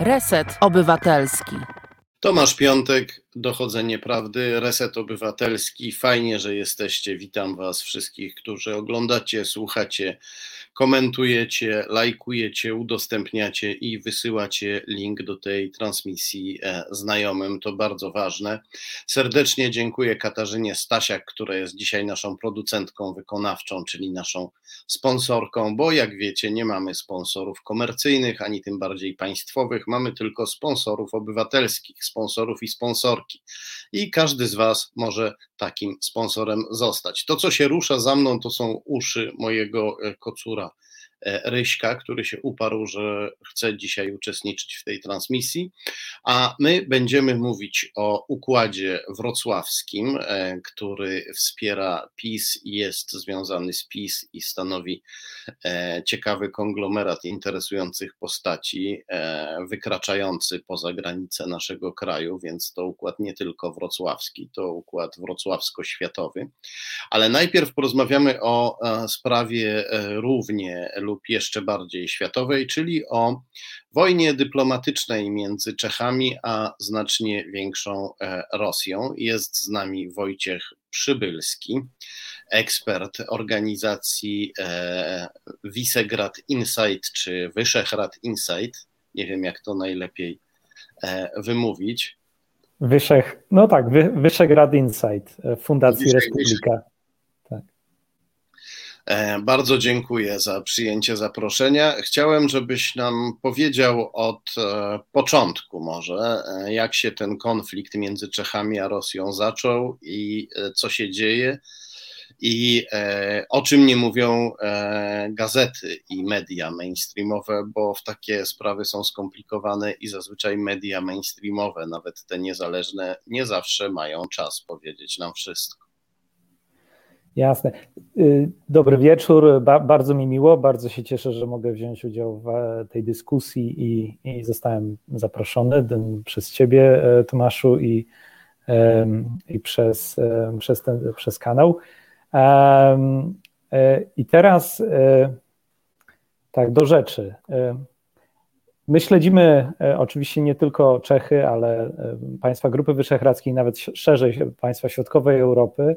Reset Obywatelski. Tomasz Piątek, Dochodzenie Prawdy, Reset Obywatelski. Fajnie, że jesteście. Witam Was wszystkich, którzy oglądacie, słuchacie komentujecie, lajkujecie, udostępniacie i wysyłacie link do tej transmisji e, znajomym. To bardzo ważne. Serdecznie dziękuję Katarzynie Stasiak, która jest dzisiaj naszą producentką wykonawczą, czyli naszą sponsorką, bo jak wiecie, nie mamy sponsorów komercyjnych, ani tym bardziej państwowych, mamy tylko sponsorów obywatelskich, sponsorów i sponsorki. I każdy z Was może takim sponsorem zostać. To, co się rusza za mną, to są uszy mojego e, kocura Ryśka, który się uparł, że chce dzisiaj uczestniczyć w tej transmisji, a my będziemy mówić o układzie wrocławskim, e, który wspiera PiS jest związany z PiS i stanowi e, ciekawy konglomerat interesujących postaci, wykraczający poza granice naszego kraju, więc to układ nie tylko wrocławski, to układ wrocławsko-światowy. Ale najpierw porozmawiamy o sprawie równie lub jeszcze bardziej światowej, czyli o wojnie dyplomatycznej między Czechami a znacznie większą e, Rosją. Jest z nami Wojciech Przybylski, ekspert organizacji e, Visegrad Insight czy Wyszehrad Insight. Nie wiem, jak to najlepiej e, wymówić. Wyszech, no tak, Wyszehrad Insight, Fundacji Republika. E, bardzo dziękuję za przyjęcie zaproszenia. Chciałem, żebyś nam powiedział od e, początku może, e, jak się ten konflikt między Czechami a Rosją zaczął i co się dzieje i o czym nie mówią gazety i media mainstreamowe, bo w takie sprawy są skomplikowane i zazwyczaj media mainstreamowe, nawet te niezależne, nie zawsze mają czas powiedzieć nam wszystko. Jasne. Y, dobry wieczór, ba bardzo mi miło, bardzo się cieszę, że mogę wziąć udział w tej dyskusji i, i zostałem zaproszony przez Ciebie, e, Tomaszu, i, i przez, przez, ten, przez kanał. E, I teraz e, tak, do rzeczy. My śledzimy oczywiście nie tylko Czechy, ale państwa Grupy Wyszehradzkiej, nawet szerzej państwa środkowej Europy, E,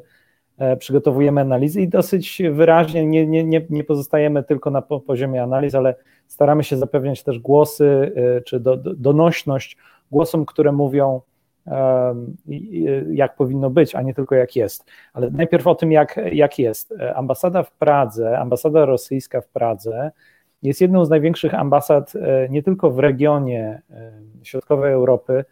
przygotowujemy analizy i dosyć wyraźnie nie, nie, nie, nie pozostajemy tylko na poziomie analiz, ale staramy się zapewniać też głosy e, czy do, do, donośność głosom, które mówią, jak powinno być, a nie tylko jak jest. Ale najpierw o tym, jak, jak jest. E, ambasada w Pradze, ambasada rosyjska w Pradze jest jedną z największych ambasad nie tylko w regionie środkowej Europy,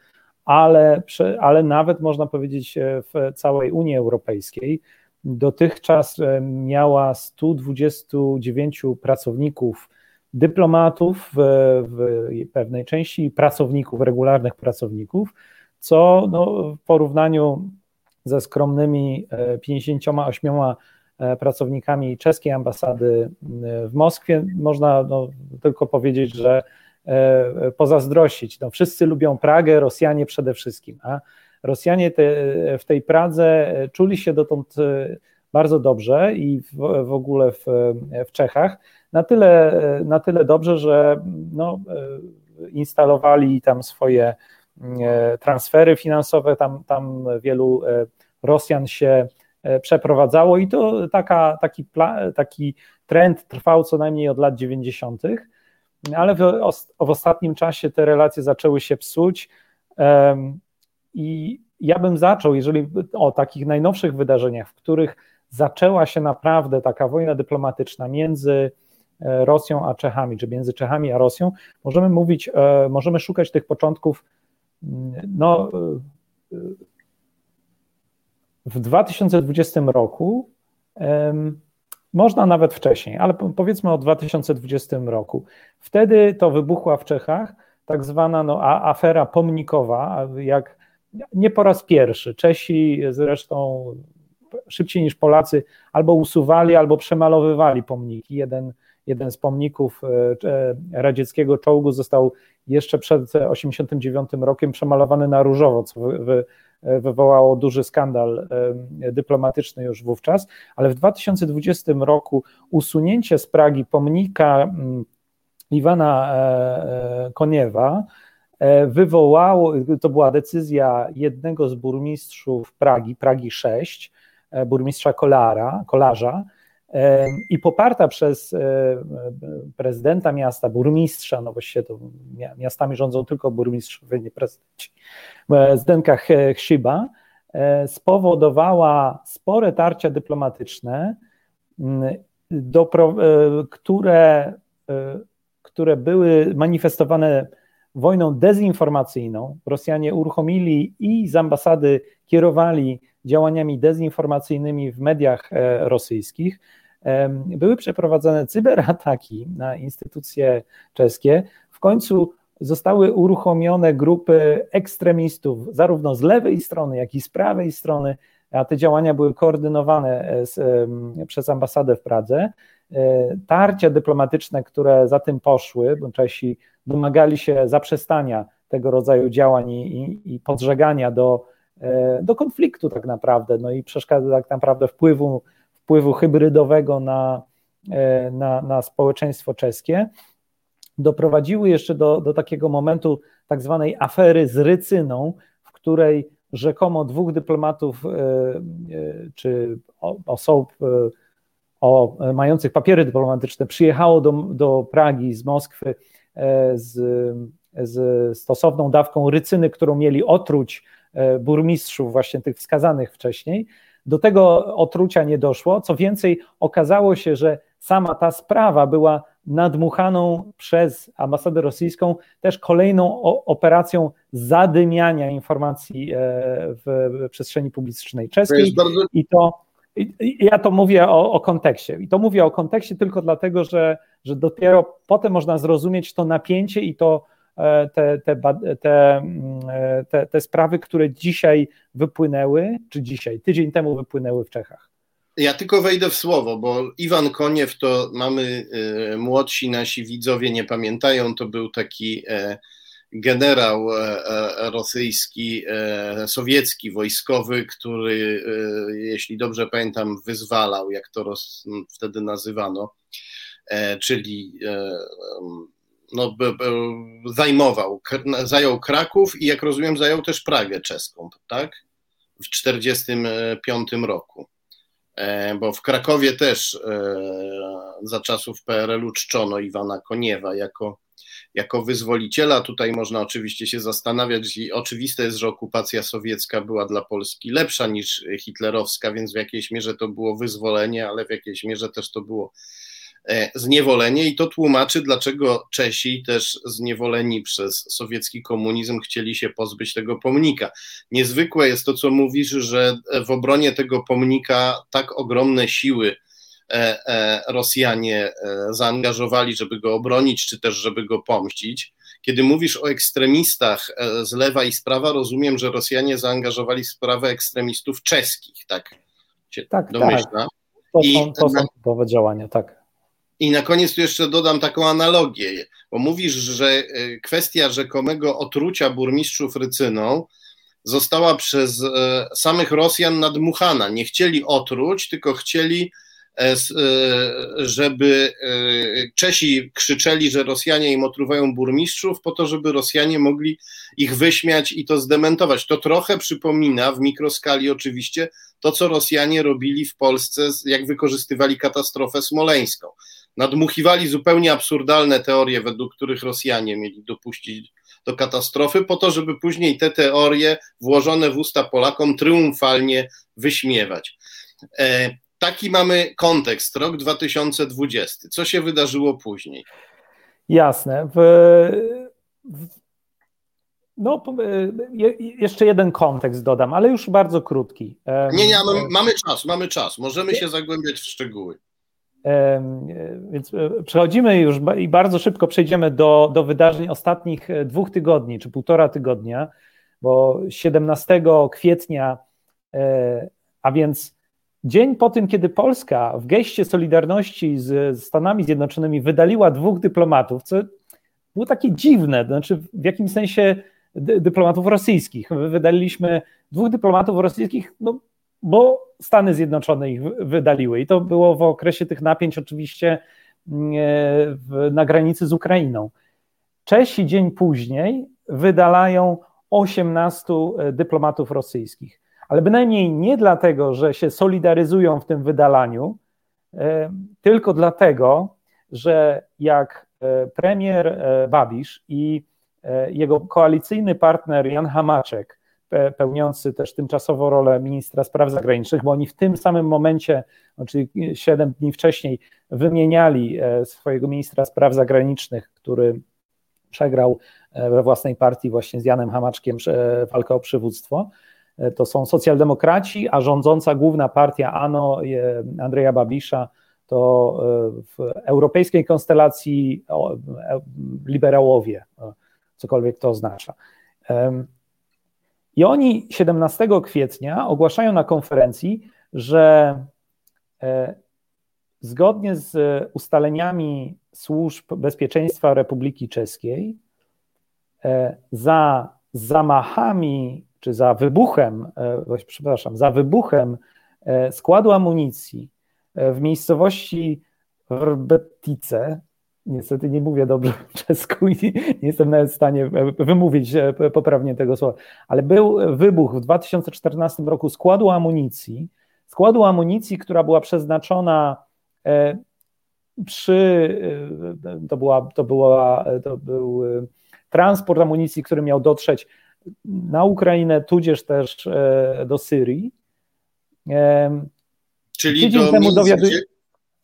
ale, ale nawet można powiedzieć w całej Unii Europejskiej. Dotychczas e, miała 129 pracowników, dyplomatów w, pewnej części pracowników, regularnych pracowników, co no, w porównaniu ze skromnymi 58 e, e, pracownikami czeskiej ambasady w Moskwie można no, tylko powiedzieć, że pozazdrościć. No, wszyscy lubią Pragę, Rosjanie przede wszystkim, a Rosjanie te, w tej Pradze czuli się dotąd e, bardzo dobrze i w, w ogóle w, w Czechach na tyle, na tyle dobrze, że no, e, instalowali tam swoje e, transfery finansowe, tam, tam wielu Rosjan się przeprowadzało i to taka, taki, taki trend trwał co najmniej od lat 90., ale w, w ostatnim czasie te relacje zaczęły się psuć. I ja bym zaczął, jeżeli o takich najnowszych wydarzeniach, w których zaczęła się naprawdę taka wojna dyplomatyczna między e, Rosją a Czechami, czy między Czechami a Rosją, możemy mówić, e, możemy szukać tych początków mm, no, e, w 2020 roku, można nawet wcześniej, ale powiedzmy o 2020 roku. Wtedy to wybuchła w Czechach tak zwana no, afera pomnikowa, jak nie po raz pierwszy. Czesi zresztą szybciej niż Polacy albo usuwali, albo przemalowywali pomniki. Jeden, jeden z pomników e, e, radzieckiego czołgu został jeszcze przed 1989 rokiem przemalowany na różowo, co wy, wywołało duży skandal e, dyplomatyczny już wówczas, ale w 2020 roku usunięcie z Pragi pomnika mm, Iwana Koniewa, wywołało, to była decyzja jednego z burmistrzów Pragi, Pragi 6, burmistrza Kolara, Kolarza, i poparta przez prezydenta miasta, burmistrza, no właściwie to miastami rządzą tylko burmistrzowie, nie prezydenci, Zdenka Chsiba, spowodowała spore tarcia dyplomatyczne, do, które, które były manifestowane wojną dezinformacyjną. Rosjanie uruchomili i z ambasady kierowali działaniami dezinformacyjnymi w mediach rosyjskich były przeprowadzane cyberataki na instytucje czeskie. W końcu zostały uruchomione grupy ekstremistów, zarówno z lewej strony, jak i z prawej strony, a te działania były koordynowane e, z, przez ambasadę w Pradze. E, tarcia dyplomatyczne, które za tym poszły, bo Czesi domagali się zaprzestania tego rodzaju działań i, i, i podżegania do, e, do konfliktu tak naprawdę, no i przeszkadza tak naprawdę wpływu wpływu hybrydowego na, e, na, na społeczeństwo czeskie, doprowadziły jeszcze do, do takiego momentu tak zwanej afery z Rycyną, w której rzekomo dwóch dyplomatów e, czy osób o, mających papiery dyplomatyczne przyjechało do, do Pragi z Moskwy z, z stosowną dawką rycyny, którą mieli otruć burmistrzów właśnie tych wskazanych wcześniej. Do tego otrucia nie doszło. Co więcej, okazało się, że sama ta sprawa była nadmuchaną przez ambasadę rosyjską też kolejną operacją zadymiania informacji e, w przestrzeni publicznej czeskiej. To bardzo... I to ja to mówię o, o, kontekście. I to mówię o kontekście tylko dlatego, że, że dopiero potem można zrozumieć to napięcie i to E, te, te, te, mm, e, te, te sprawy, które dzisiaj wypłynęły, czy dzisiaj, tydzień temu wypłynęły w Czechach. Ja tylko wejdę w słowo, bo Iwan Koniew to mamy e, młodsi nasi widzowie nie pamiętają, to był taki generał rosyjski, sowiecki, wojskowy, który, jeśli dobrze pamiętam, wyzwalał, jak to wtedy nazywano, czyli no, zajmował, zajął Kraków i jak rozumiem zajął też Pragę czeską, tak? W 1945 roku. E, bo w Krakowie też e, za czasów PRL-u czczono Iwana Koniewa jako, jako wyzwoliciela. Tutaj można oczywiście się zastanawiać i oczywiste jest, że okupacja sowiecka była dla Polski lepsza niż hitlerowska, więc w jakiejś mierze to było wyzwolenie, ale w jakiejś mierze też to było E, zniewolenie i to tłumaczy, dlaczego Czesi też zniewoleni przez sowiecki komunizm chcieli się pozbyć tego pomnika. Niezwykłe jest to, co mówisz, że w obronie tego pomnika tak ogromne siły e, e, Rosjanie zaangażowali, żeby go obronić, czy też żeby go pomścić. Kiedy mówisz o ekstremistach z lewa i z prawa, rozumiem, że Rosjanie zaangażowali sprawę ekstremistów czeskich, tak? tak, tak. domyślam. Tak. To są, to są typowe działania, tak. I na koniec tu jeszcze dodam taką analogię, bo mówisz, że e, kwestia rzekomego otrucia burmistrzów rycyną została przez e, samych Rosjan nadmuchana. Nie chcieli otruć, tylko chcieli, e, żeby Czesi krzyczeli, że Rosjanie im otruwają burmistrzów, po to, żeby Rosjanie mogli ich wyśmiać i to zdementować. To trochę przypomina, w mikroskali oczywiście, to, co Rosjanie robili w Polsce, jak wykorzystywali katastrofę smoleńską nadmuchiwali zupełnie absurdalne teorie, według których Rosjanie mieli dopuścić do katastrofy, po to, żeby później te teorie włożone w usta Polakom triumfalnie wyśmiewać. E, taki mamy kontekst, rok 2020. Co się wydarzyło później? Jasne. W, w, no, je, jeszcze jeden kontekst dodam, ale już bardzo krótki. Nie, nie, mamy, mamy czas, mamy czas. Możemy się zagłębiać w szczegóły. Więc e, przechodzimy już i bardzo szybko przejdziemy do, do wydarzeń ostatnich e, dwóch tygodni, czy półtora tygodnia, bo 17 kwietnia, e, a więc dzień po tym, kiedy Polska w geście solidarności z Stanami Zjednoczonymi wydaliła dwóch dyplomatów, co było takie dziwne, to znaczy w jakimś sensie dyplomatów rosyjskich. My wydaliśmy dwóch dyplomatów rosyjskich, no bo Stany Zjednoczone ich wydaliły i to było w okresie tych napięć oczywiście mm, e, na granicy z Ukrainą. Czesi dzień później wydalają 18 dyplomatów rosyjskich. Ale bynajmniej nie dlatego, że się solidaryzują w tym wydalaniu, tylko dlatego, że jak premier Babisz i jego koalicyjny partner Jan Hamaczek pełniący też tymczasowo rolę ministra spraw zagranicznych, bo oni w tym samym momencie, czyli 7 dni wcześniej, wymieniali e, swojego ministra spraw zagranicznych, który przegrał e, we własnej partii właśnie z Janem Hamaczkiem walkę o przywództwo. E, to są socjaldemokraci, a rządząca główna partia ANO Andrzeja Babisza to w europejskiej konstelacji liberałowie, cokolwiek to oznacza. I oni 17 kwietnia ogłaszają na konferencji, że e, zgodnie z ustaleniami służb bezpieczeństwa Republiki Czeskiej, e, za zamachami czy za wybuchem, e, przepraszam, za wybuchem składu amunicji w miejscowości Rbetice, niestety nie mówię dobrze czesku i nie jestem nawet w stanie wymówić e, poprawnie tego słowa, ale był wybuch w 2014 roku składu amunicji, składu amunicji, która była przeznaczona e, przy, e, to, była, to, była, to był transport amunicji, który miał dotrzeć na Ukrainę, tudzież też do Syrii. Czyli Tydzień do temu dowiaduję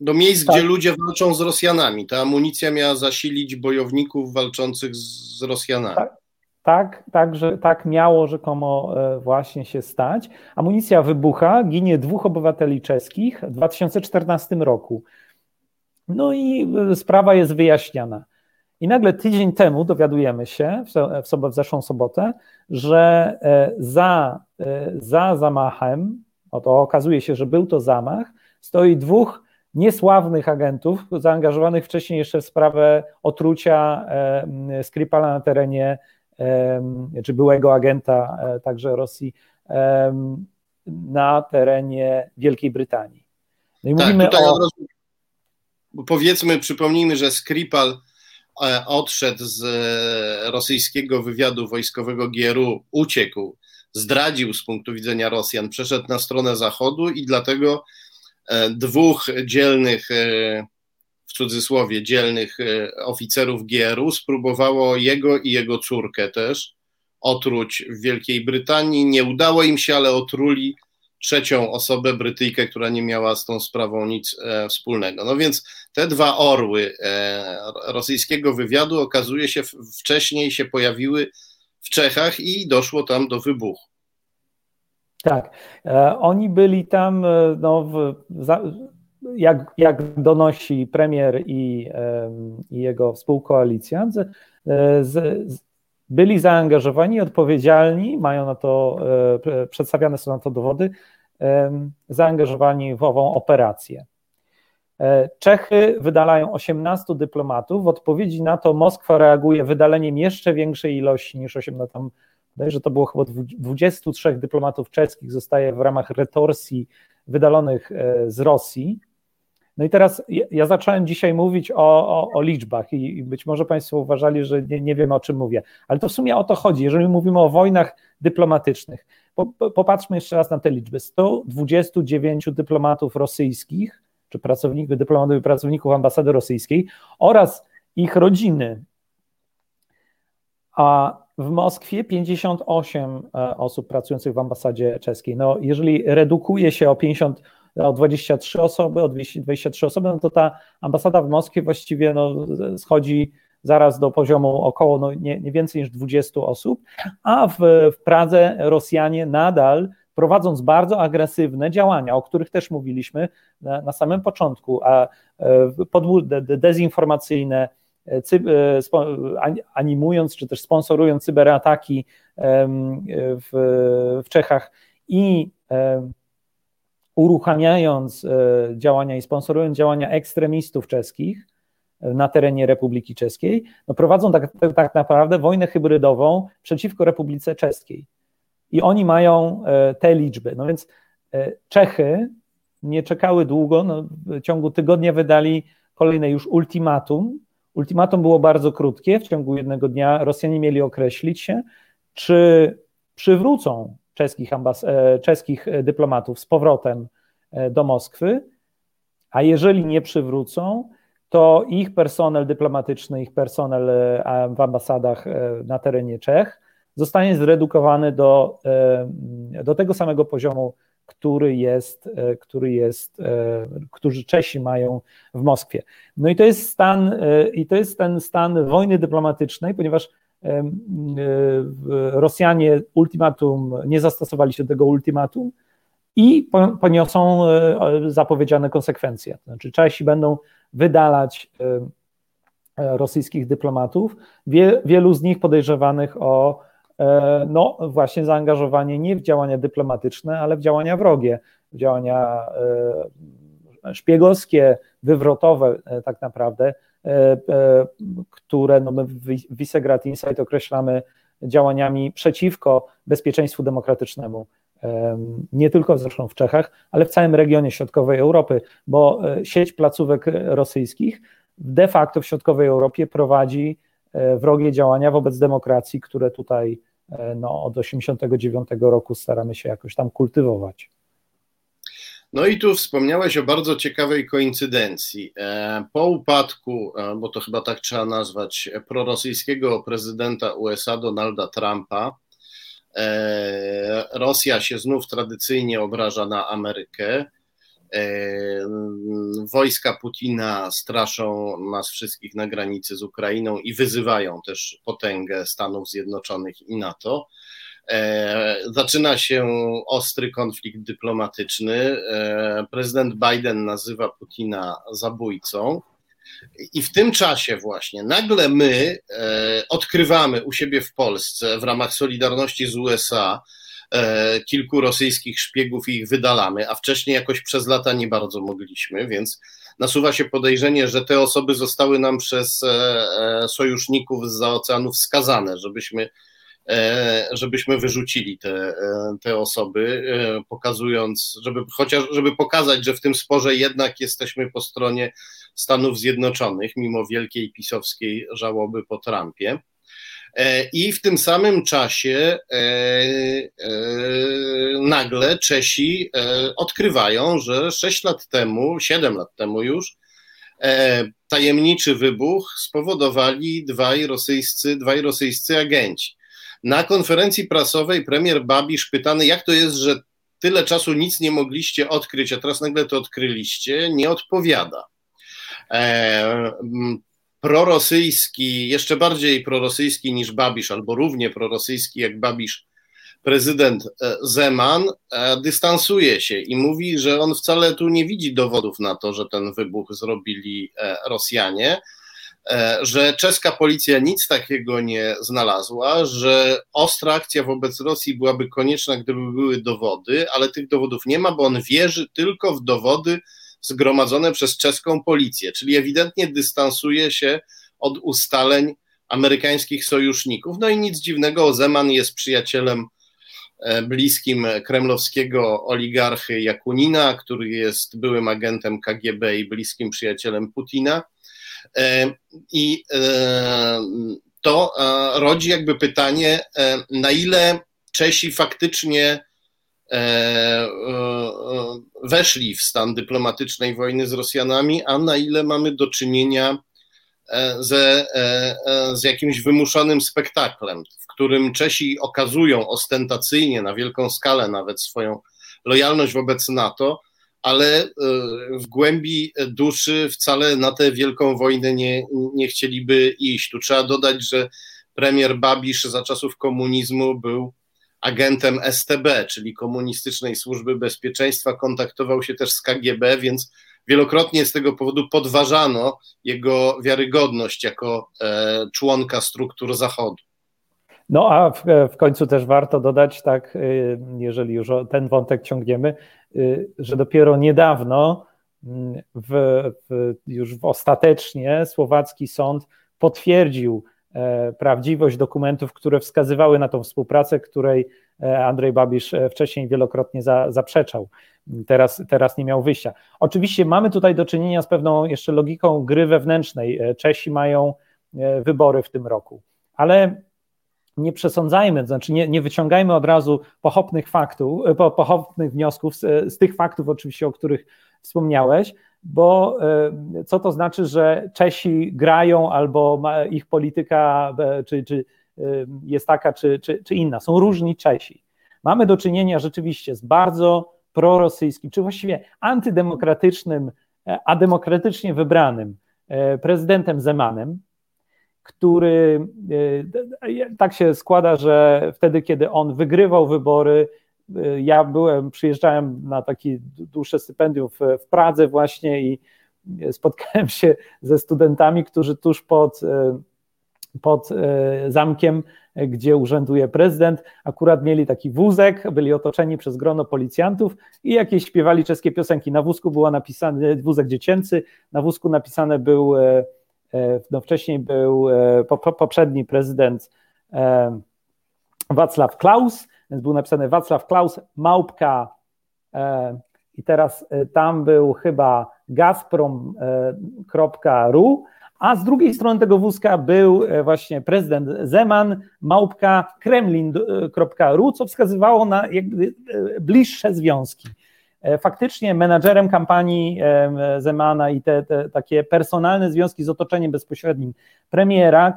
do miejsc, tak. gdzie ludzie walczą z Rosjanami. Ta amunicja miała zasilić bojowników walczących z Rosjanami. Tak, tak, tak, że, tak miało rzekomo e, właśnie się stać. Amunicja wybucha, ginie dwóch obywateli czeskich w 2014 roku. No i e, sprawa jest wyjaśniana. I nagle tydzień temu dowiadujemy się, w, sobotę, w zeszłą sobotę, że e, za, za zamachem, oto okazuje się, że był to zamach, stoi dwóch niesławnych agentów, zaangażowanych wcześniej jeszcze w sprawę otrucia e, Skripala na terenie, czy byłego agenta e, także Rosji, na terenie Wielkiej Brytanii. No i tak, mówimy o... Powiedzmy, przypomnijmy, że Skripal e, odszedł z rosyjskiego wywiadu wojskowego GRU, uciekł, zdradził z punktu widzenia Rosjan, przeszedł na stronę Zachodu i dlatego E, dwóch dzielnych, e, w cudzysłowie, dzielnych e, oficerów GRU spróbowało jego i jego córkę też otruć w Wielkiej Brytanii. Nie udało im się, ale otruli trzecią osobę, Brytyjkę, która nie miała z tą sprawą nic wspólnego. No więc te dwa orły rosyjskiego wywiadu okazuje się wcześniej się pojawiły w Czechach i doszło tam do wybuchu. Tak. E, oni byli tam, e, no, w, za, jak, jak donosi premier i, i jego współkoalicjant, z, z, byli zaangażowani, odpowiedzialni, mają na to, e, przedstawiane są na to dowody, zaangażowani w ową operację. Czechy wydalają 18 dyplomatów. W odpowiedzi na to Moskwa reaguje wydaleniem jeszcze większej ilości niż 18, tam że to było chyba 23 dyplomatów czeskich zostaje w ramach retorsji wydalonych e, z Rosji. No i teraz ja zacząłem dzisiaj mówić o, o, o liczbach i być może Państwo uważali, że nie, nie wiem o czym mówię, ale to w sumie o to chodzi. Jeżeli mówimy o wojnach dyplomatycznych, popatrzmy jeszcze raz na te liczby. 129 dyplomatów rosyjskich, czy pracowników, dyplomatów i pracowników ambasady rosyjskiej oraz ich rodziny, a w Moskwie 58 e, osób pracujących w ambasadzie czeskiej. No, jeżeli redukuje się o 50, o 23 osoby, o 23 osoby, no to ta ambasada w Moskwie właściwie no, schodzi zaraz do poziomu około no, nie, nie więcej niż 20 osób, a w, w Pradze Rosjanie nadal prowadząc bardzo agresywne działania, o których też mówiliśmy na, na samym początku, a e, dezinformacyjne, E, animując czy też sponsorując cyberataki w, w Czechach i uruchamiając e, działania i sponsorując działania ekstremistów czeskich na terenie Republiki Czeskiej, no prowadzą tak, tak naprawdę wojnę hybrydową przeciwko Republice Czeskiej. I oni mają e, te liczby. No więc Czechy nie czekały długo, no w ciągu tygodnia wydali kolejne już ultimatum, Ultimatum było bardzo krótkie, w ciągu jednego dnia Rosjanie mieli określić się, czy przywrócą czeskich, ambas- e, czeskich dyplomatów z powrotem e, do Moskwy, a jeżeli nie przywrócą, to ich personel dyplomatyczny, ich personel e, w ambasadach na terenie Czech zostanie zredukowany do, do tego samego poziomu, który jest, który jest, którzy Czesi mają w Moskwie. No i to jest stan, i to jest ten stan wojny dyplomatycznej, ponieważ Rosjanie ultimatum, nie zastosowali się do tego ultimatum i poniosą e, zapowiedziane konsekwencje. Znaczy Czesi będą wydalać e, rosyjskich dyplomatów, Wie, wielu z nich podejrzewanych o e, no właśnie zaangażowanie nie w działania dyplomatyczne, ale w działania wrogie, w działania szpiegowskie, wywrotowe tak naprawdę, E, e, które no my w Visegrad Insight określamy działaniami przeciwko bezpieczeństwu demokratycznemu. Nie tylko zresztą w Czechach, ale w całym regionie środkowej Europy, bo e, sieć placówek rosyjskich de facto w środkowej Europie prowadzi wrogie działania wobec demokracji, które tutaj no, od 1989 roku staramy się jakoś tam kultywować. No i tu wspomniałeś o bardzo ciekawej koincydencji. E, po upadku, e, bo to chyba tak trzeba nazwać, prorosyjskiego prezydenta USA Donalda Trumpa, e, Rosja się znów tradycyjnie obraża na Amerykę. Wojska Putina straszą nas wszystkich na granicy z Ukrainą i wyzywają też potęgę Stanów Zjednoczonych i NATO. E, zaczyna się ostry konflikt dyplomatyczny. E, prezydent Biden nazywa Putina zabójcą. I w tym czasie właśnie nagle my e, odkrywamy u siebie w Polsce w ramach Solidarności z USA kilku rosyjskich szpiegów i ich wydalamy, a wcześniej jakoś przez lata nie bardzo mogliśmy, więc nasuwa się podejrzenie, że te osoby zostały nam przez sojuszników z oceanu wskazane, żebyśmy E, żebyśmy wyrzucili te, e, te osoby, e, pokazując, żeby chociaż, żeby pokazać, że w tym sporze jednak jesteśmy po stronie Stanów Zjednoczonych, mimo wielkiej pisowskiej żałoby po Trumpie. I w tym samym czasie nagle Czesi odkrywają, że 6 lat temu, 7 lat temu już, tajemniczy wybuch spowodowali dwaj rosyjscy, dwaj rosyjscy agenci. Na konferencji prasowej premier Babisz pytany, jak to jest, że tyle czasu nic nie mogliście odkryć, a teraz nagle to odkryliście, nie odpowiada. Prorosyjski, jeszcze bardziej prorosyjski niż Babisz, albo równie prorosyjski jak Babisz, prezydent e, Zeman e, dystansuje się i mówi, że on wcale tu nie widzi dowodów na to, że ten wybuch zrobili e, Rosjanie, że czeska policja nic takiego nie znalazła, że ostra akcja wobec Rosji byłaby konieczna, gdyby były dowody, ale tych dowodów nie ma, bo on wierzy tylko w dowody zgromadzone przez czeską policję, czyli ewidentnie dystansuje się od ustaleń amerykańskich sojuszników. No i nic dziwnego, Zeman jest przyjacielem e, bliskim kremlowskiego oligarchy Jakunina, który jest byłym agentem KGB i bliskim przyjacielem Putina. E, I e, to rodzi jakby pytanie, na ile Czesi faktycznie weszli w stan dyplomatycznej wojny z Rosjanami, a na ile mamy do czynienia ze, z jakimś wymuszonym spektaklem, w którym Czesi okazują ostentacyjnie, na wielką skalę nawet swoją lojalność wobec NATO, ale e, w głębi duszy wcale na tę wielką wojnę nie, nie chcieliby iść. Tu trzeba dodać, że premier Babisz za czasów komunizmu był agentem STB, czyli Komunistycznej Służby Bezpieczeństwa, kontaktował się też z KGB, więc wielokrotnie z tego powodu podważano jego wiarygodność jako e, członka struktur Zachodu. No a w, w, końcu też warto dodać, tak, y, jeżeli już ten wątek ciągniemy, y, że dopiero niedawno, mm, w, w, już ostatecznie słowacki sąd potwierdził prawdziwość dokumentów, które wskazywały na tą współpracę, której Andrzej Babisz wcześniej wielokrotnie za, zaprzeczał. Teraz, teraz nie miał wyjścia. Oczywiście mamy tutaj do czynienia z pewną jeszcze logiką gry wewnętrznej. Czesi mają wybory w tym roku, ale nie przesądzajmy, znaczy nie, nie wyciągajmy od razu pochopnych faktów, pochopnych wniosków z, z tych faktów oczywiście, o których wspomniałeś, bo e, co to znaczy, że Czesi grają albo ich polityka e, czy, czy e, jest taka, czy, czy, czy inna. Są różni Czesi. Mamy do czynienia rzeczywiście z bardzo prorosyjskim, czy właściwie antydemokratycznym, a demokratycznie wybranym prezydentem Zemanem, który tak się składa, że wtedy, kiedy on wygrywał wybory, ja byłem, przyjeżdżałem na takie dłuższe stypendium w, w Pradze właśnie i spotkałem się ze studentami, którzy tuż pod, e, pod e, zamkiem, gdzie urzęduje prezydent, akurat mieli taki wózek, byli otoczeni przez grono policjantów i jakieś śpiewali czeskie piosenki. Na wózku była napisany, wózek dziecięcy, na wózku napisane był, e, no wcześniej był poprzedni prezydent Wacław Klaus, więc był napisany Wacław Klaus, małpka e, i teraz e, tam był chyba Gazprom.ru, e, a z drugiej strony tego wózka był właśnie prezydent Zeman, małpka Kremlin.ru, co wskazywało na bliższe związki. Faktycznie menadżerem kampanii Zemana i te, te, takie personalne związki z otoczeniem bezpośrednim premiera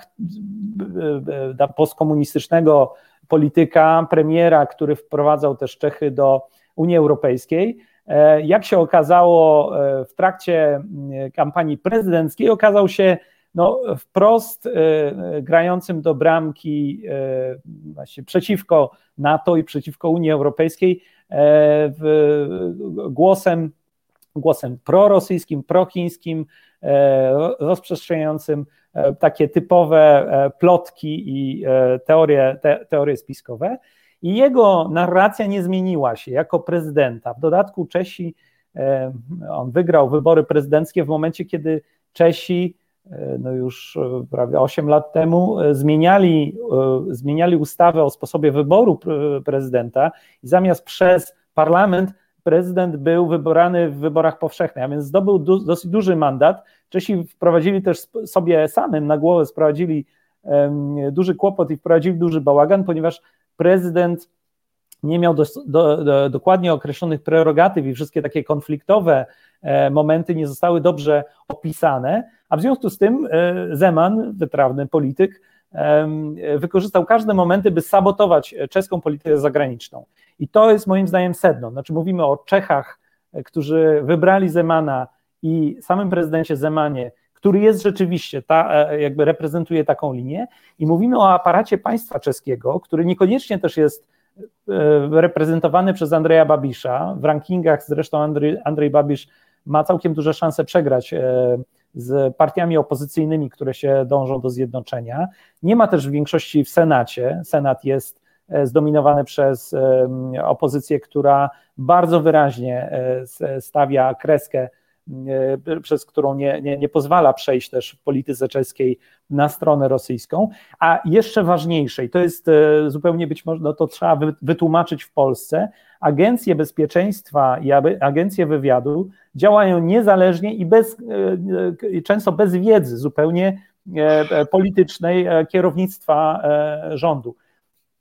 postkomunistycznego polityka premiera, który wprowadzał też Czechy do Unii Europejskiej. E, jak się okazało e, w trakcie mm, kampanii prezydenckiej, okazał się no, wprost e, grającym do bramki właśnie przeciwko NATO i przeciwko Unii Europejskiej głosem, głosem prorosyjskim, prochińskim, rozprzestrzeniającym E, takie typowe e, plotki i e, teorie, te, teorie spiskowe. I jego narracja nie zmieniła się jako prezydenta. W dodatku Czesi, on wygrał wybory prezydenckie w momencie, kiedy Czesi no już prawie 8 lat temu zmieniali, zmieniali ustawę o sposobie wyboru prezydenta i zamiast przez parlament prezydent był wyborany w wyborach powszechnych, a więc zdobył du dosyć duży mandat. Wcześniej wprowadzili też sobie samym na głowę, sprowadzili um, duży kłopot i wprowadzili duży bałagan, ponieważ prezydent nie miał do, do, do, dokładnie określonych prerogatyw i wszystkie takie konfliktowe e, momenty nie zostały dobrze opisane, a w związku z tym e, Zeman, wytrawny polityk, wykorzystał każde momenty, by sabotować czeską politykę zagraniczną. I to jest moim zdaniem sedno. Znaczy mówimy o Czechach, e, którzy wybrali Zemana i samym prezydencie Zemanie, który jest rzeczywiście, ta, e, jakby reprezentuje taką linię, i mówimy o aparacie państwa czeskiego, który niekoniecznie też jest e, reprezentowany przez Andrzeja Babisza. W rankingach zresztą Andrzej, Andrzej Babisz ma całkiem duże szanse przegrać z partiami opozycyjnymi, które się dążą do zjednoczenia. Nie ma też większości w Senacie. Senat jest e, zdominowany przez opozycję, która bardzo wyraźnie e, stawia kreskę, e, przez którą nie, nie, nie pozwala przejść też w polityce czeskiej na stronę rosyjską. A jeszcze ważniejsze, i to jest zupełnie być może, no to trzeba wytłumaczyć w Polsce, agencje bezpieczeństwa i agencje wywiadu działają niezależnie i bez, e, e, często bez wiedzy zupełnie e, politycznej kierownictwa rządu.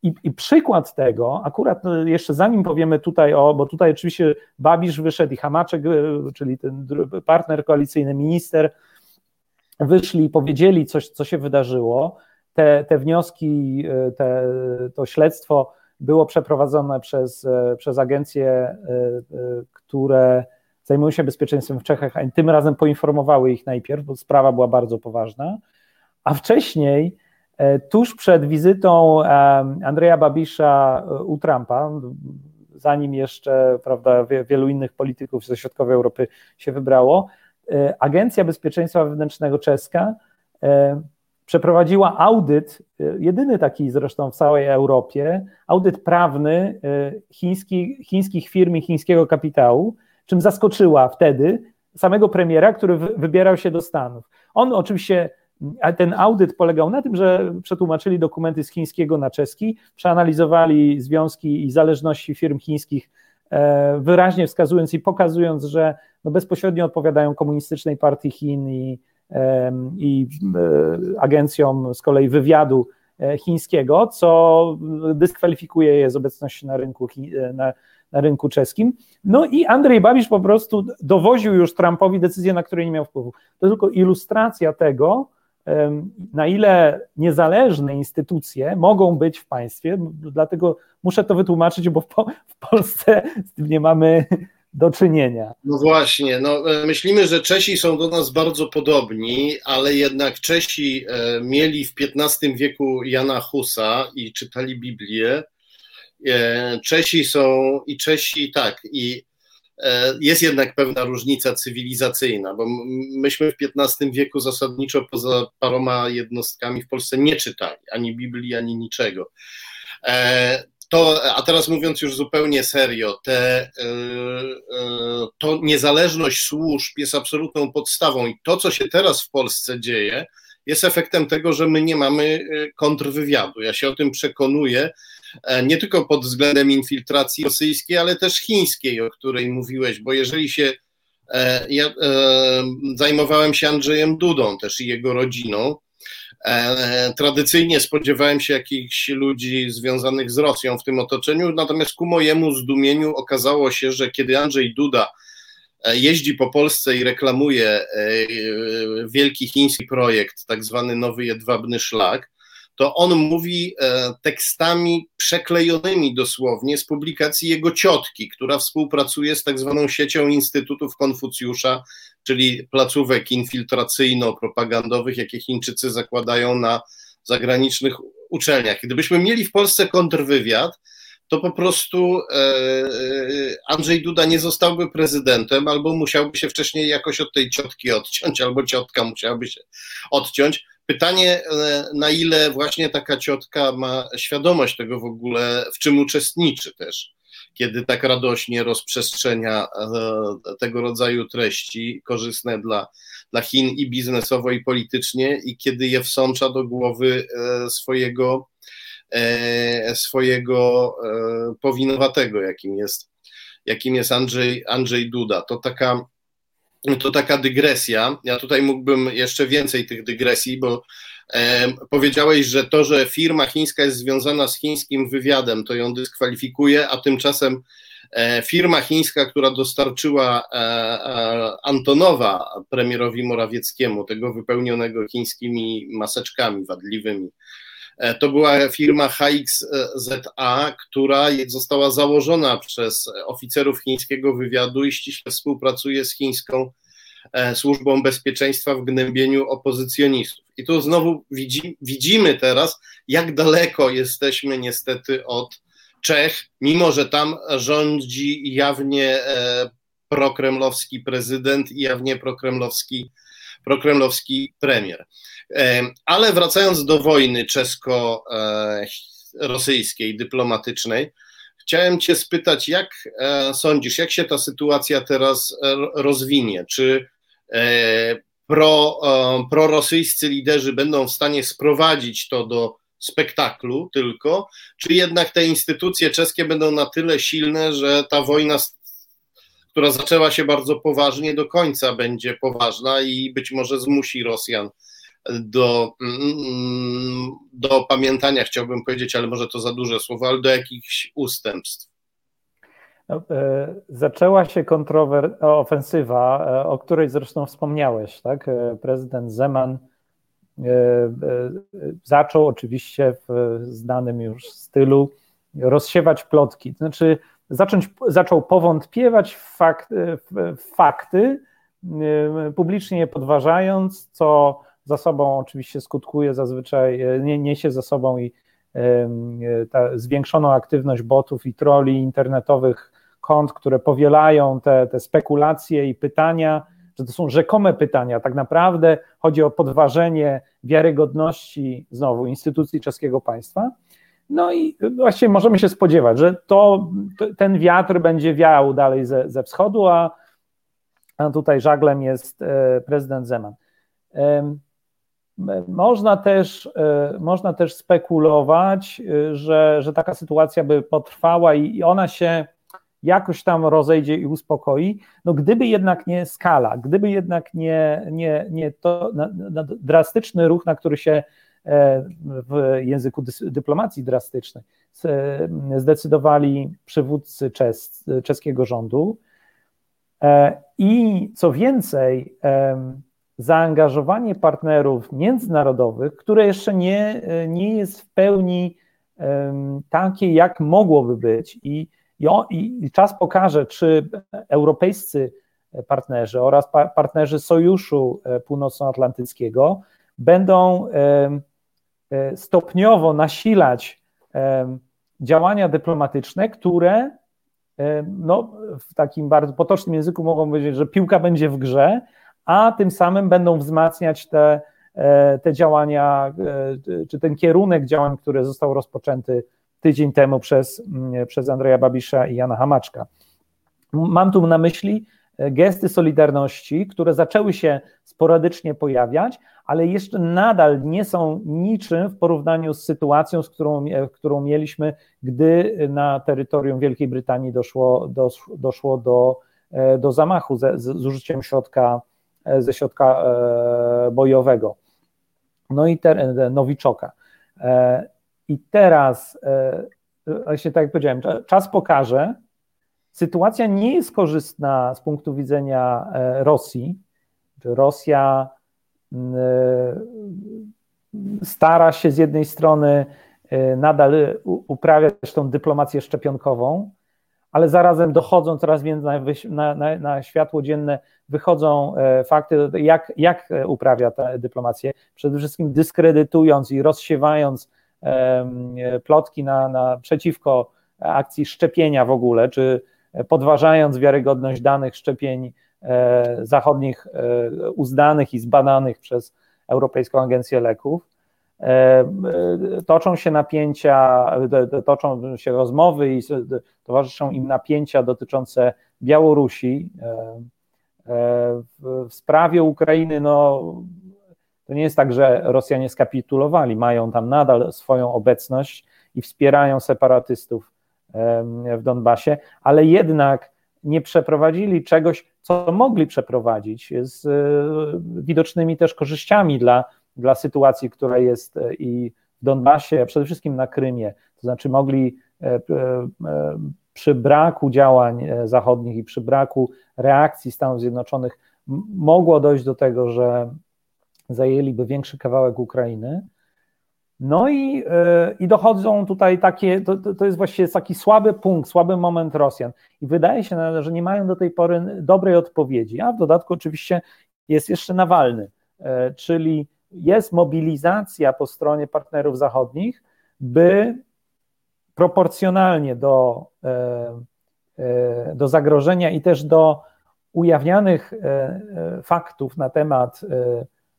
I, I, przykład tego, akurat jeszcze zanim powiemy tutaj o, bo tutaj oczywiście Babisz wyszedł i Hamaczek, czyli ten partner koalicyjny, minister, wyszli i powiedzieli coś, co się wydarzyło. Te, te wnioski, te, to śledztwo było przeprowadzone przez, przez agencje, które zajmują się bezpieczeństwem w Czechach, a tym razem poinformowały ich najpierw, bo sprawa była bardzo poważna, a wcześniej, e, tuż przed wizytą e, Andrzeja Babisza e, u Trumpa, zanim jeszcze prawda, wielu innych polityków ze środkowej Europy się wybrało, Agencja Bezpieczeństwa Wewnętrznego czeska przeprowadziła audyt, jedyny taki zresztą w całej Europie, audyt prawny chiński, chińskich firm i chińskiego kapitału, czym zaskoczyła wtedy samego premiera, który wybierał się do Stanów. On oczywiście ten audyt polegał na tym, że przetłumaczyli dokumenty z chińskiego na czeski, przeanalizowali związki i zależności firm chińskich, e, wyraźnie wskazując i pokazując, że no bezpośrednio odpowiadają komunistycznej partii Chin i, i e, agencjom z kolei wywiadu e, chińskiego, co dyskwalifikuje je z obecności na rynku, na, na rynku czeskim. No i Andrzej Babisz po prostu dowoził już Trumpowi decyzję, na której nie miał wpływu. To tylko ilustracja tego, na ile niezależne instytucje mogą być w państwie, dlatego muszę to wytłumaczyć, bo w, Polsce z tym nie mamy do czynienia. No właśnie, no, e, myślimy, że Czesi są do nas bardzo podobni, ale jednak Czesi e, mieli w XV wieku Jana Husa i czytali Biblię. E, Czesi są i Czesi tak, i jest jednak pewna różnica cywilizacyjna, bo myśmy w XV wieku zasadniczo poza paroma jednostkami w Polsce nie czytali ani Biblii, ani niczego. E, to, a teraz mówiąc już zupełnie serio, te, e, to niezależność służb jest absolutną podstawą i to, co się teraz w Polsce dzieje, jest efektem tego, że my nie mamy kontrwywiadu. Ja się o tym przekonuję E, nie tylko pod względem infiltracji rosyjskiej, ale też chińskiej, o której mówiłeś, bo jeżeli się e, ja e, zajmowałem się Andrzejem Dudą też i jego rodziną. Tradycyjnie spodziewałem się jakichś ludzi związanych z Rosją w tym otoczeniu, natomiast ku mojemu zdumieniu okazało się, że kiedy Andrzej Duda jeździ po Polsce i reklamuje wielki chiński projekt, tak zwany Nowy Jedwabny Szlak, to on mówi e, tekstami przeklejonymi dosłownie z publikacji jego ciotki, która współpracuje z tak zwaną siecią Instytutów Konfucjusza, czyli placówek infiltracyjno-propagandowych, jakie Chińczycy zakładają na zagranicznych uczelniach. Gdybyśmy mieli w Polsce kontrwywiad, to po prostu e, e, Andrzej Duda nie zostałby prezydentem, albo musiałby się wcześniej jakoś od tej ciotki odciąć, albo ciotka musiałaby się odciąć. Pytanie, e, na ile właśnie taka ciotka ma świadomość tego w ogóle, w czym uczestniczy też, kiedy tak radośnie rozprzestrzenia e, tego rodzaju treści korzystne dla, dla Chin i biznesowo, i politycznie, i kiedy je wsącza do głowy e, swojego, swojego powinowatego, jakim jest, jakim jest Andrzej, Andrzej Duda. To taka to taka dygresja. Ja tutaj mógłbym jeszcze więcej tych dygresji, bo e, powiedziałeś, że to, że firma chińska jest związana z chińskim wywiadem, to ją dyskwalifikuje, a tymczasem e, firma chińska, która dostarczyła e, e Antonowa premierowi Morawieckiemu, tego wypełnionego chińskimi maseczkami wadliwymi, to była firma HXZA, która została założona przez oficerów chińskiego wywiadu i ściśle współpracuje z chińską służbą bezpieczeństwa w gnębieniu opozycjonistów. I tu znowu widzi, widzimy teraz, jak daleko jesteśmy niestety od Czech, mimo że tam rządzi jawnie e, prokremlowski prezydent i jawnie prokremlowski, prokremlowski premier. Ale wracając do wojny czesko-rosyjskiej, dyplomatycznej, chciałem Cię spytać, jak e, sądzisz, jak się ta sytuacja teraz e, rozwinie? Czy e, pro, prorosyjscy liderzy będą w stanie sprowadzić to do spektaklu tylko, czy jednak te instytucje czeskie będą na tyle silne, że ta wojna która zaczęła się bardzo poważnie, do końca będzie poważna i być może zmusi Rosjan do, mm, do pamiętania, chciałbym powiedzieć, ale może to za duże słowo, ale do jakichś ustępstw. No, e, zaczęła się kontrower- ofensywa, e, o której zresztą wspomniałeś, tak? E, prezydent Zeman zaczął oczywiście w znanym już stylu rozsiewać plotki. Znaczy, zacząć, zaczął powątpiewać w, w fakty, publicznie je podważając, co za sobą oczywiście skutkuje zazwyczaj, e, nie, niesie za sobą i e, ta zwiększoną aktywność botów i troli internetowych kont, które powielają te, te spekulacje i pytania, że to są rzekome pytania. Tak naprawdę chodzi o podważenie wiarygodności znowu instytucji czeskiego państwa. No i właściwie możemy się spodziewać, że to, ten wiatr będzie wiał dalej ze, ze wschodu, a, a tutaj żaglem jest e, prezydent Zeman. Można też, można też spekulować, że, że taka sytuacja by potrwała i ona się jakoś tam rozejdzie i uspokoi. No gdyby jednak nie skala, gdyby jednak nie, nie, nie to na, na drastyczny ruch, na który się w języku dyplomacji drastycznej zdecydowali przywódcy czes, czeskiego rządu. E, I co więcej, zaangażowanie partnerów międzynarodowych, które jeszcze nie, nie jest w pełni takie, jak mogłoby być, i, i, i czas pokaże, czy europejscy partnerzy oraz partnerzy Sojuszu e, Północnoatlantyckiego będą E, stopniowo nasilać działania dyplomatyczne, które no, w takim bardzo potocznym języku mogą powiedzieć, że piłka będzie w grze, a tym samym będą wzmacniać te, te działania, czy ten kierunek działań, który został rozpoczęty tydzień temu przez, przez Andrzeja Babisza i Jana Hamaczka. Mam tu na myśli gesty solidarności, które zaczęły się sporadycznie pojawiać, ale jeszcze nadal nie są niczym w porównaniu z sytuacją, z którą, którą mieliśmy, gdy na terytorium Wielkiej Brytanii doszło, doszło do, e, do zamachu ze, z użyciem środka, e, ze środka e, bojowego. No i te, Nowiczoka. I teraz, właśnie tak jak powiedziałem, czas pokaże, sytuacja nie jest korzystna z punktu widzenia Rosji. Rosja E, stara się z jednej strony e, nadal uprawiać tą dyplomację szczepionkową, ale zarazem dochodzą coraz więcej na, na, na, światło dzienne, wychodzą e, fakty, jak, jak uprawia tę dyplomację. Przede wszystkim dyskredytując i rozsiewając plotki na, na, przeciwko akcji szczepienia w ogóle, czy podważając wiarygodność danych szczepień E, zachodnich e, uznanych i zbadanych przez Europejską Agencję Leków. E, toczą się napięcia, toczą się rozmowy i towarzyszą im napięcia dotyczące Białorusi. W sprawie Ukrainy, no, to nie jest tak, że Rosjanie skapitulowali, mają tam nadal swoją obecność i wspierają separatystów w Donbasie, ale jednak nie przeprowadzili czegoś, co mogli przeprowadzić, z e, widocznymi też korzyściami dla, dla sytuacji, która jest e, i w Donbasie, a przede wszystkim na Krymie. To znaczy mogli e, przy braku działań zachodnich i przy braku reakcji Stanów Zjednoczonych mogło dojść do tego, że zajęliby większy kawałek Ukrainy, no i, e, i dochodzą tutaj takie, to, to jest właściwie taki słaby punkt, słaby moment Rosjan. I wydaje się, że nie mają do tej pory dobrej odpowiedzi. A w dodatku oczywiście jest jeszcze Nawalny, e, czyli jest mobilizacja po stronie partnerów zachodnich, by proporcjonalnie do, e, do zagrożenia i też do ujawnianych faktów na temat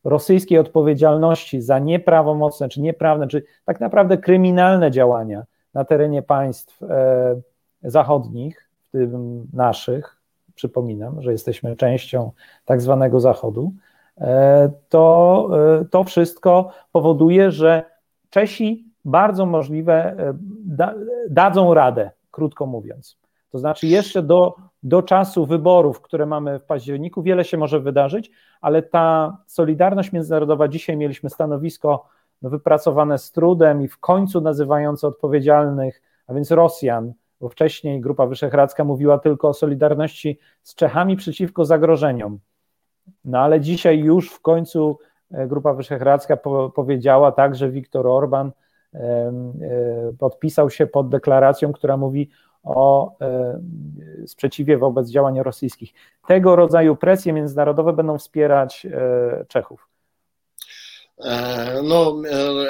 rosyjskiej odpowiedzialności za nieprawomocne czy nieprawne, czy tak naprawdę kryminalne działania na terenie państw e, zachodnich, w tym naszych, przypominam, że jesteśmy częścią tak zwanego Zachodu, e, to, e, to wszystko powoduje, że Czesi bardzo możliwe da, dadzą radę, krótko mówiąc. To znaczy, jeszcze do, do czasu wyborów, które mamy w październiku, wiele się może wydarzyć, ale ta solidarność międzynarodowa, dzisiaj mieliśmy stanowisko no, wypracowane z trudem i w końcu nazywające odpowiedzialnych, a więc Rosjan, bo wcześniej Grupa Wyszehradzka mówiła tylko o solidarności z Czechami przeciwko zagrożeniom. No ale dzisiaj już w końcu e, Grupa Wyszehradzka po, powiedziała tak, że Viktor Orban e, podpisał się pod deklaracją, która mówi o e, sprzeciwie wobec działań rosyjskich. Tego rodzaju presje międzynarodowe będą wspierać Czechów. No,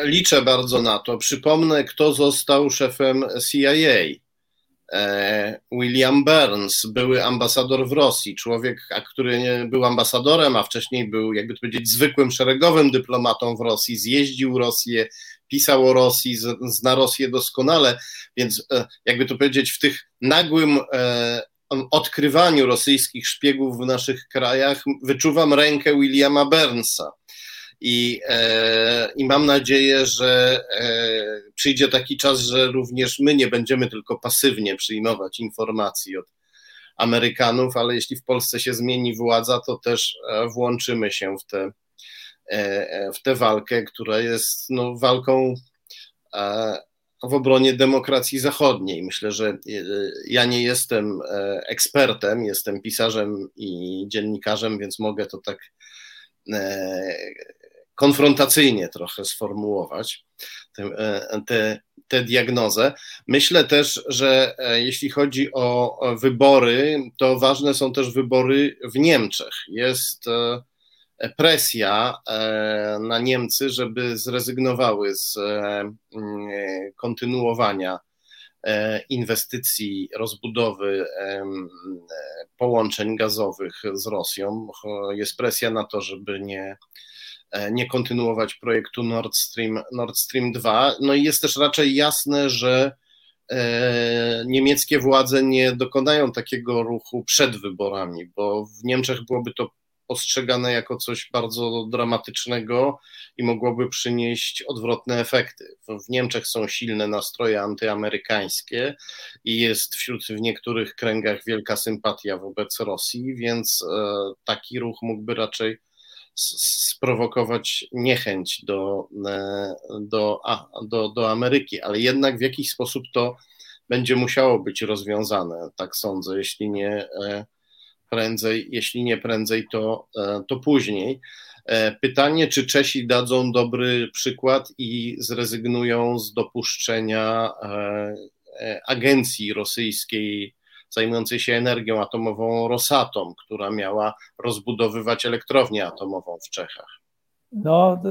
liczę bardzo na to. Przypomnę, kto został szefem CIA. William Burns, były ambasador w Rosji, człowiek, który był ambasadorem, a wcześniej był, jakby to powiedzieć, zwykłym szeregowym dyplomatą w Rosji, zjeździł Rosję, pisał o Rosji, zna Rosję doskonale, więc e, jakby to powiedzieć, w tych nagłym e, odkrywaniu rosyjskich szpiegów w naszych krajach wyczuwam rękę Williama Burnsa. I, e, I mam nadzieję, że e, przyjdzie taki czas, że również my nie będziemy tylko pasywnie przyjmować informacji od Amerykanów, ale jeśli w Polsce się zmieni władza, to też e, włączymy się w tę w tę walkę, która jest no, walką w obronie demokracji zachodniej. Myślę, że ja nie jestem ekspertem, jestem pisarzem i dziennikarzem, więc mogę to tak konfrontacyjnie trochę sformułować tę, tę diagnozę. Myślę też, że e, jeśli chodzi o wybory, to ważne są też wybory w Niemczech. Jest e, presja e, na Niemcy, żeby zrezygnowały z kontynuowania inwestycji, rozbudowy połączeń gazowych z Rosją. Jest presja na to, żeby nie nie kontynuować projektu Nord Stream, Nord Stream 2. No i jest też raczej jasne, że e, niemieckie władze nie dokonają takiego ruchu przed wyborami, bo w Niemczech byłoby to postrzegane jako coś bardzo dramatycznego i mogłoby przynieść odwrotne efekty. W Niemczech są silne nastroje antyamerykańskie i jest wśród w niektórych kręgach wielka sympatia wobec Rosji, więc e, taki ruch mógłby raczej sprowokować niechęć do, e, do, do, do Ameryki, ale jednak w jakiś sposób to będzie musiało być rozwiązane, tak sądzę, jeśli nie e, prędzej, jeśli nie prędzej, to, e, to później. Pytanie, czy Czesi dadzą dobry przykład i zrezygnują z dopuszczenia agencji rosyjskiej zajmującej się energią atomową Rosatom, która miała rozbudowywać elektrownię atomową w Czechach. No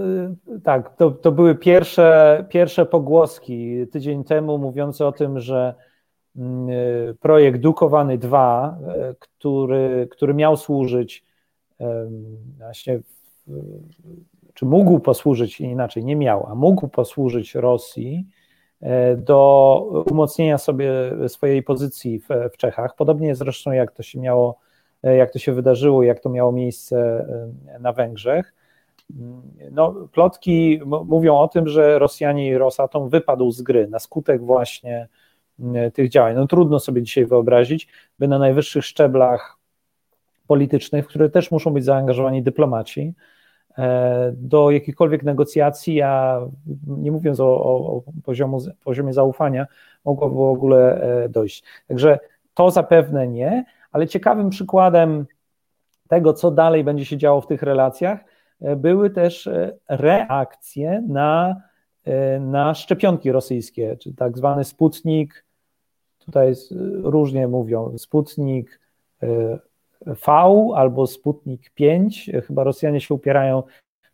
y, tak, to, to były pierwsze, pierwsze pogłoski tydzień temu mówiące o tym, że mm, y, projekt Dukowany 2, y, który, który miał służyć właśnie, czy mógł posłużyć, inaczej nie miał, a mógł posłużyć Rosji, do umocnienia sobie swojej pozycji w, w Czechach. Podobnie zresztą jak to się miało, e, jak to się wydarzyło, jak to miało miejsce e, na Węgrzech. No, plotki mówią o tym, że Rosjanie i Rosatom wypadł z gry na skutek właśnie tych działań. No, trudno sobie dzisiaj wyobrazić, by na najwyższych szczeblach politycznych, w które też muszą być zaangażowani dyplomaci, E, do jakichkolwiek negocjacji, a nie mówiąc o, o poziomu, poziomie zaufania, mogłoby w ogóle e, dojść. Także to zapewne nie, ale ciekawym przykładem tego, co dalej będzie się działo w tych relacjach, e, były też reakcje na, na szczepionki rosyjskie, czy tak zwany Sputnik, tutaj różnie mówią, Sputnik V albo Sputnik 5. Chyba Rosjanie się upierają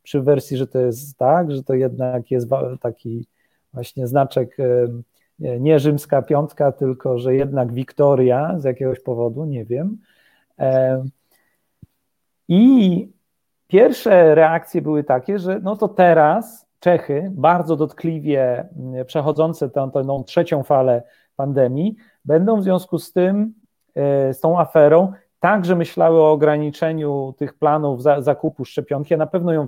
przy wersji, że to jest tak, że to jednak jest taki właśnie znaczek nie rzymska piątka, tylko że jednak Wiktoria z jakiegoś powodu, nie wiem. I pierwsze reakcje były takie, że no to teraz Czechy, bardzo dotkliwie przechodzące tę, tę trzecią falę pandemii, będą w związku z tym, e, z tą aferą, także myślały o ograniczeniu tych planów za, zakupu szczepionki, a na pewno ją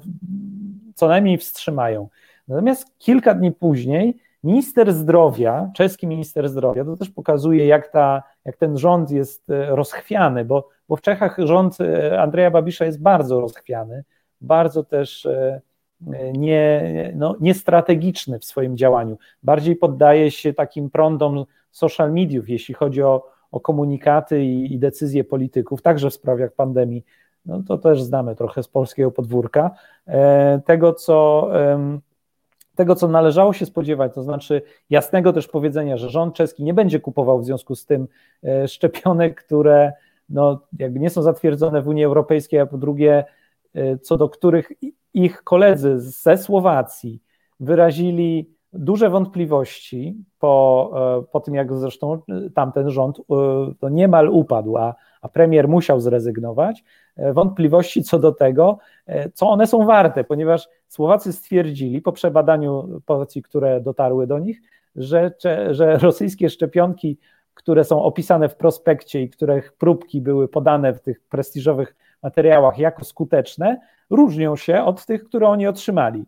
co najmniej wstrzymają. Natomiast kilka dni później minister zdrowia, czeski minister zdrowia, to też pokazuje, jak, ta, jak ten rząd jest e, rozchwiany, bo, bo w Czechach rząd e, Andrzeja Babisza jest bardzo rozchwiany, bardzo też e, nie, no, niestrategiczny w swoim działaniu. Bardziej poddaje się takim prądom social mediów, jeśli chodzi o, o komunikaty i, i decyzje polityków, także w sprawach pandemii, no to też znamy trochę z polskiego podwórka. E, tego, co tego, co należało się spodziewać, to znaczy jasnego też powiedzenia, że rząd czeski nie będzie kupował w związku z tym e, szczepionek, które no, jakby nie są zatwierdzone w Unii Europejskiej, a po drugie, e, co do których ich koledzy ze Słowacji wyrazili duże wątpliwości po, e, po tym, jak zresztą e, tamten rząd e, to niemal upadł, a, a premier musiał zrezygnować, wątpliwości co do tego, co one są warte, ponieważ Słowacy stwierdzili po przebadaniu porcji, które dotarły do nich, że, że rosyjskie szczepionki, które są opisane w prospekcie i których próbki były podane w tych prestiżowych materiałach jako skuteczne, różnią się od tych, które oni otrzymali.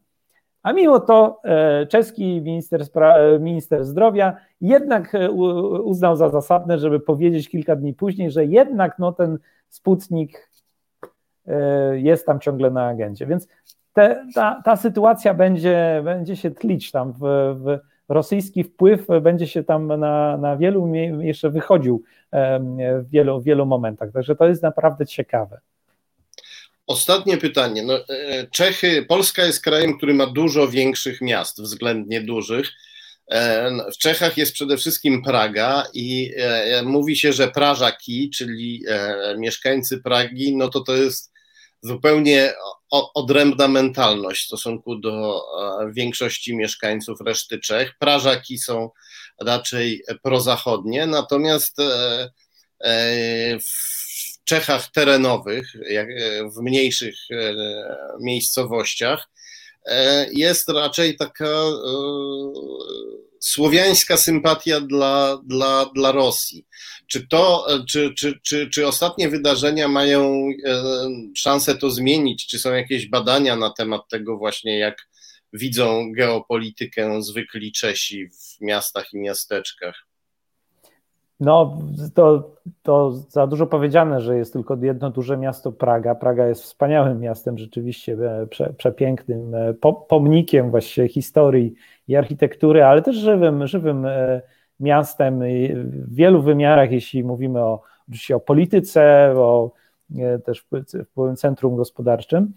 A mimo to e, czeski minister, e, minister zdrowia jednak e, uznał za zasadne, żeby powiedzieć kilka dni później, że jednak no, ten Sputnik jest tam ciągle na agendzie. Więc te, ta, ta sytuacja będzie, będzie się tlić tam w, w rosyjski wpływ będzie się tam na, na wielu jeszcze wychodził w wielu, w wielu momentach. Także to jest naprawdę ciekawe. Ostatnie pytanie. No, e, Czechy, Polska jest krajem, który ma dużo większych miast, względnie dużych. E, w Czechach jest przede wszystkim Praga i e, mówi się, że Prażaki, czyli mieszkańcy Pragi, no to to jest zupełnie odrębna mentalność w stosunku do większości mieszkańców reszty Czech. Prażaki są raczej prozachodnie, natomiast w Czechach terenowych, e, w mniejszych e, miejscowościach, e, jest raczej taka słowiańska sympatia dla, dla, dla Rosji. Czy, to, czy, czy, czy, czy ostatnie wydarzenia mają szansę to zmienić? Czy są jakieś badania na temat tego właśnie, jak widzą geopolitykę zwykli Czesi w miastach i miasteczkach? No, to, to za dużo powiedziane, że jest tylko jedno duże miasto Praga. Praga jest wspaniałym miastem, rzeczywiście e, prze, przepięknym, e, po, pomnikiem właściwie historii i architektury, ale też żywym, żywym e, miastem w wielu wymiarach, jeśli mówimy o, oczywiście o polityce, o też centrum gospodarczym.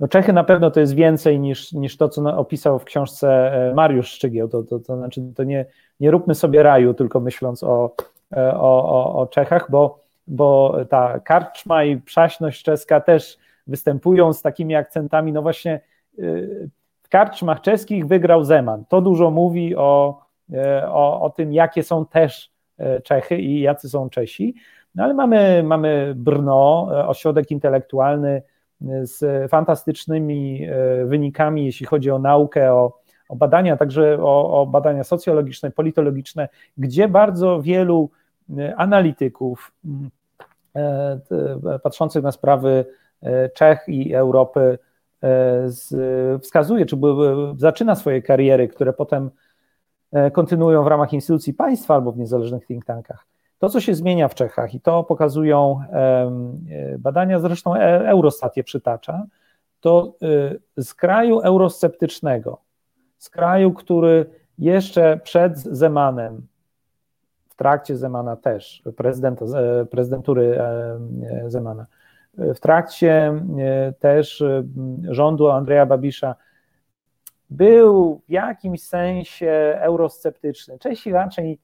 No Czechy na pewno to jest więcej niż, niż to, co opisał w książce Mariusz Szczygieł. To, to, to znaczy, to nie, nie róbmy sobie raju, tylko myśląc o, e, o, o, o Czechach, bo, bo ta karczma i przaśność czeska też występują z takimi akcentami, no właśnie y, w karczmach czeskich wygrał Zeman. To dużo mówi o, e, o, o tym, jakie są też e, Czechy i jacy są Czesi. No ale mamy, mamy Brno, ośrodek intelektualny z fantastycznymi wynikami, jeśli chodzi o naukę, o, o badania, także o, o badania socjologiczne, politologiczne, gdzie bardzo wielu e, analityków mm, e, patrzących na sprawy e, Czech i Europy wskazuje, czy zaczyna swoje kariery, które potem kontynuują w ramach instytucji państwa albo w niezależnych think tankach. To, co się zmienia w Czechach, i to pokazują badania, zresztą Eurostat je przytacza, to z kraju eurosceptycznego, kraju, który jeszcze przed Zemanem, w trakcie Zemana też, prezydenta, e, prezydentury e, e, Zemana, w trakcie też rządu Andrzeja Babisza był w jakimś sensie eurosceptyczny. Czesi raczej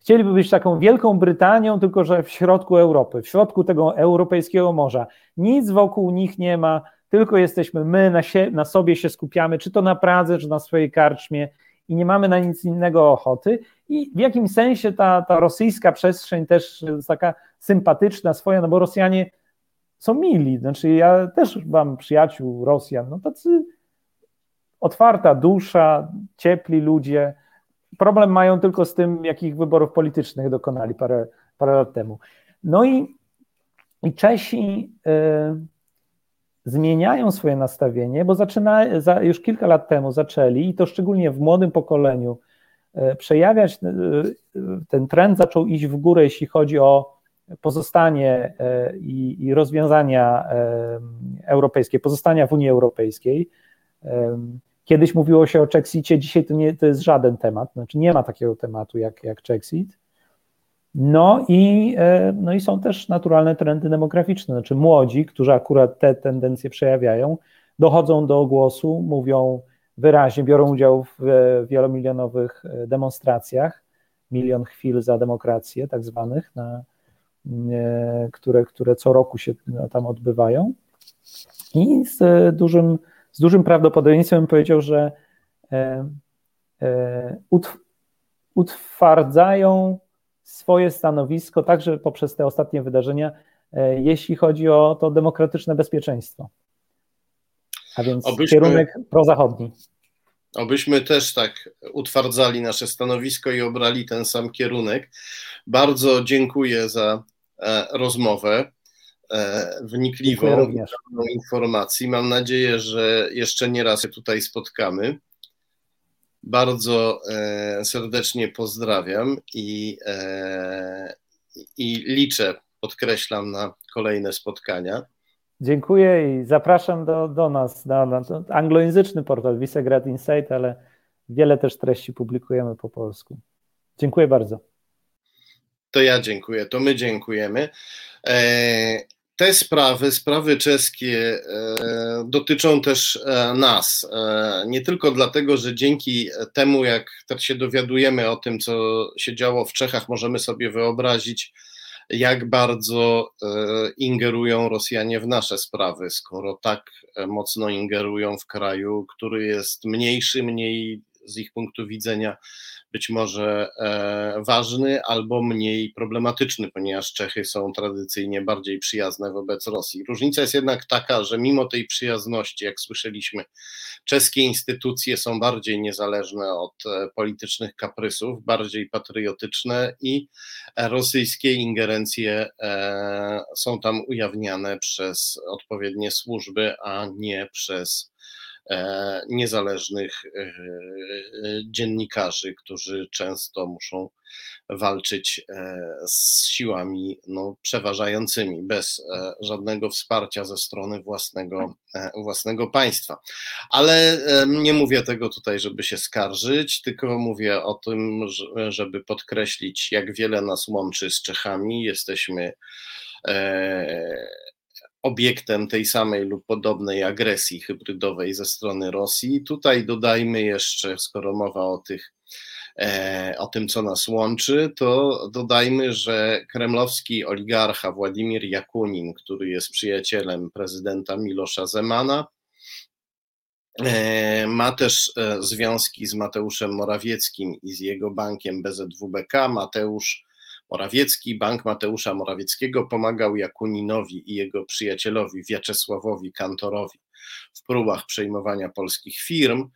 chcieliby być taką Wielką Brytanią, tylko że w środku Europy, w środku tego europejskiego morza. Nic wokół nich nie ma, tylko jesteśmy my, na, na sobie się skupiamy, czy to na Pradze, czy na swojej karczmie i nie mamy na nic innego ochoty. I w jakimś sensie ta, ta rosyjska przestrzeń też jest taka sympatyczna, swoja, no bo Rosjanie są mili. Znaczy, ja też mam przyjaciół Rosjan, no tacy otwarta dusza, ciepli ludzie. Problem mają tylko z tym, jakich wyborów politycznych dokonali parę, parę lat temu. No i, i Czesi. Yy, zmieniają swoje nastawienie, bo zaczyna, za, już kilka lat temu zaczęli, i to szczególnie w młodym pokoleniu, e, przejawiać, e, ten trend zaczął iść w górę, jeśli chodzi o pozostanie e, i, i rozwiązania europejskie, pozostania w Unii Europejskiej. Kiedyś mówiło się o Czexicie, dzisiaj to, nie, to jest żaden temat, znaczy nie ma takiego tematu jak, jak. No i, e, no i są też naturalne trendy demograficzne, znaczy młodzi, którzy akurat te tendencje przejawiają, dochodzą do głosu, mówią wyraźnie, biorą udział w e, wielomilionowych e, demonstracjach, milion chwil za demokrację, tak zwanych, na, które, które co roku się tam odbywają. I z dużym, z dużym prawdopodobieństwem bym powiedział, że utwardzają swoje stanowisko, także poprzez te ostatnie wydarzenia, e, jeśli chodzi o to demokratyczne bezpieczeństwo. A więc obyśmy, kierunek prozachodni. Obyśmy też tak utwardzali nasze stanowisko i obrali ten sam kierunek. Bardzo dziękuję za e, rozmowę. wnikliwą informacji. Mam nadzieję, że jeszcze nie raz się tutaj spotkamy. Bardzo serdecznie pozdrawiam i, i liczę, podkreślam, na kolejne spotkania. Dziękuję i zapraszam do, do nas na, na anglojęzyczny portal Visegrad Insight, ale wiele też treści publikujemy po polsku. Dziękuję bardzo. To ja dziękuję, to my dziękujemy. E, te sprawy, sprawy czeskie e, dotyczą też e, nas. Nie tylko dlatego, że dzięki temu, jak tak się dowiadujemy o tym, co się działo w Czechach, możemy sobie wyobrazić, jak bardzo e, ingerują Rosjanie w nasze sprawy, skoro tak e, mocno ingerują w kraju, który jest mniejszy, mniej z ich punktu widzenia być może e, ważny albo mniej problematyczny, ponieważ Czechy są tradycyjnie bardziej przyjazne wobec Rosji. Różnica jest jednak taka, że mimo tej przyjazności, jak słyszeliśmy, czeskie instytucje są bardziej niezależne od e, politycznych kaprysów, bardziej patriotyczne i rosyjskie ingerencje e, są tam ujawniane przez odpowiednie służby, a nie przez E, niezależnych e, e, dziennikarzy, którzy często muszą walczyć z siłami no, przeważającymi, bez żadnego wsparcia ze strony własnego, własnego państwa. Ale nie mówię tego tutaj, żeby się skarżyć, tylko mówię o tym, żeby podkreślić, jak wiele nas łączy z Czechami. Jesteśmy obiektem tej samej lub podobnej agresji hybrydowej ze strony Rosji. Tutaj dodajmy jeszcze, skoro mowa o tych e, o tym, co nas łączy, to dodajmy, że kremlowski oligarcha Władimir Jakunin, który jest przyjacielem prezydenta Milosza Zemana, e, ma też e, związki z Mateuszem Morawieckim i z jego bankiem BZWBK. Mateusz Morawiecki, Bank Mateusza Morawieckiego pomagał Jakuninowi i jego przyjacielowi Wiaczesławowi Kantorowi w próbach przejmowania polskich firm.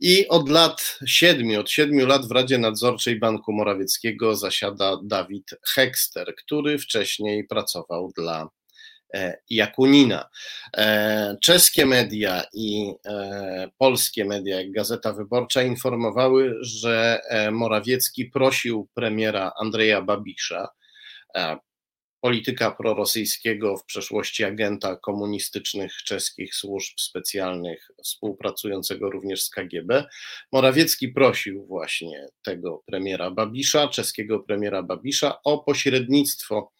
I od lat siedmiu, od siedmiu lat w Radzie Nadzorczej Banku Morawieckiego zasiada Dawid Hekster, który wcześniej pracował dla Jakunina. E, czeskie media i e, polskie media, jak Gazeta Wyborcza, informowały, że Morawiecki prosił premiera Andrzeja Babisza, polityka prorosyjskiego, w przeszłości agenta komunistycznych czeskich służb specjalnych, współpracującego również z KGB. Morawiecki prosił właśnie tego premiera Babisza, czeskiego premiera Babisza, o pośrednictwo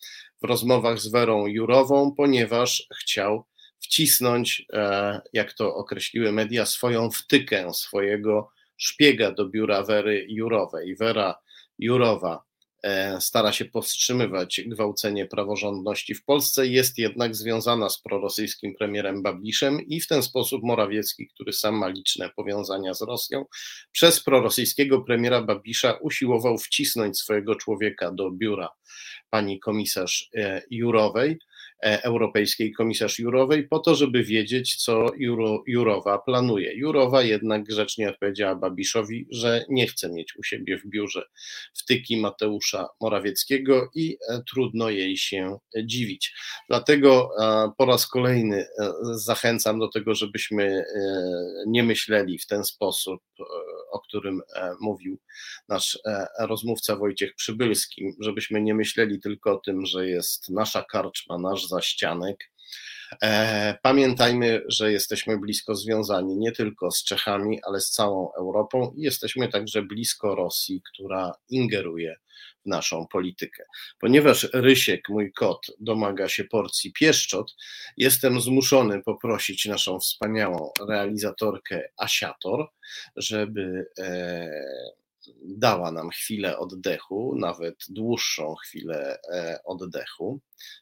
w rozmowach z Werą Jurową, ponieważ chciał wcisnąć, e, jak to określiły media, swoją wtykę, swojego szpiega do biura Wery Jurowej. Wera Jurowa stara się powstrzymywać gwałcenie praworządności w Polsce, jest jednak związana z prorosyjskim premierem Babiszem i w ten sposób Morawiecki, który sam ma liczne powiązania z Rosją, przez prorosyjskiego premiera Babisza usiłował wcisnąć swojego człowieka do biura pani komisarz e, Jurowej, e, europejskiej komisarz Jurowej, po to, żeby wiedzieć, co Juro, Jurowa planuje. Jurowa jednak grzecznie odpowiedziała Babiszowi, że nie chce mieć u siebie w biurze wtyki Mateusza Morawieckiego i e, trudno jej się dziwić. Dlatego po raz kolejny zachęcam do tego, żebyśmy nie myśleli w ten sposób, o którym mówił nasz rozmówca Wojciech Przybylski, żebyśmy nie myśleli tylko o tym, że jest nasza karczma, nasz zaścianek. E, pamiętajmy, że jesteśmy blisko związani nie tylko z Czechami, ale z całą Europą i jesteśmy także blisko Rosji, która ingeruje w naszą politykę. Ponieważ Rysiek, mój kot, domaga się porcji pieszczot, jestem zmuszony poprosić naszą wspaniałą realizatorkę Asiator, żeby e, dała nam chwilę oddechu, nawet dłuższą chwilę e, oddechu,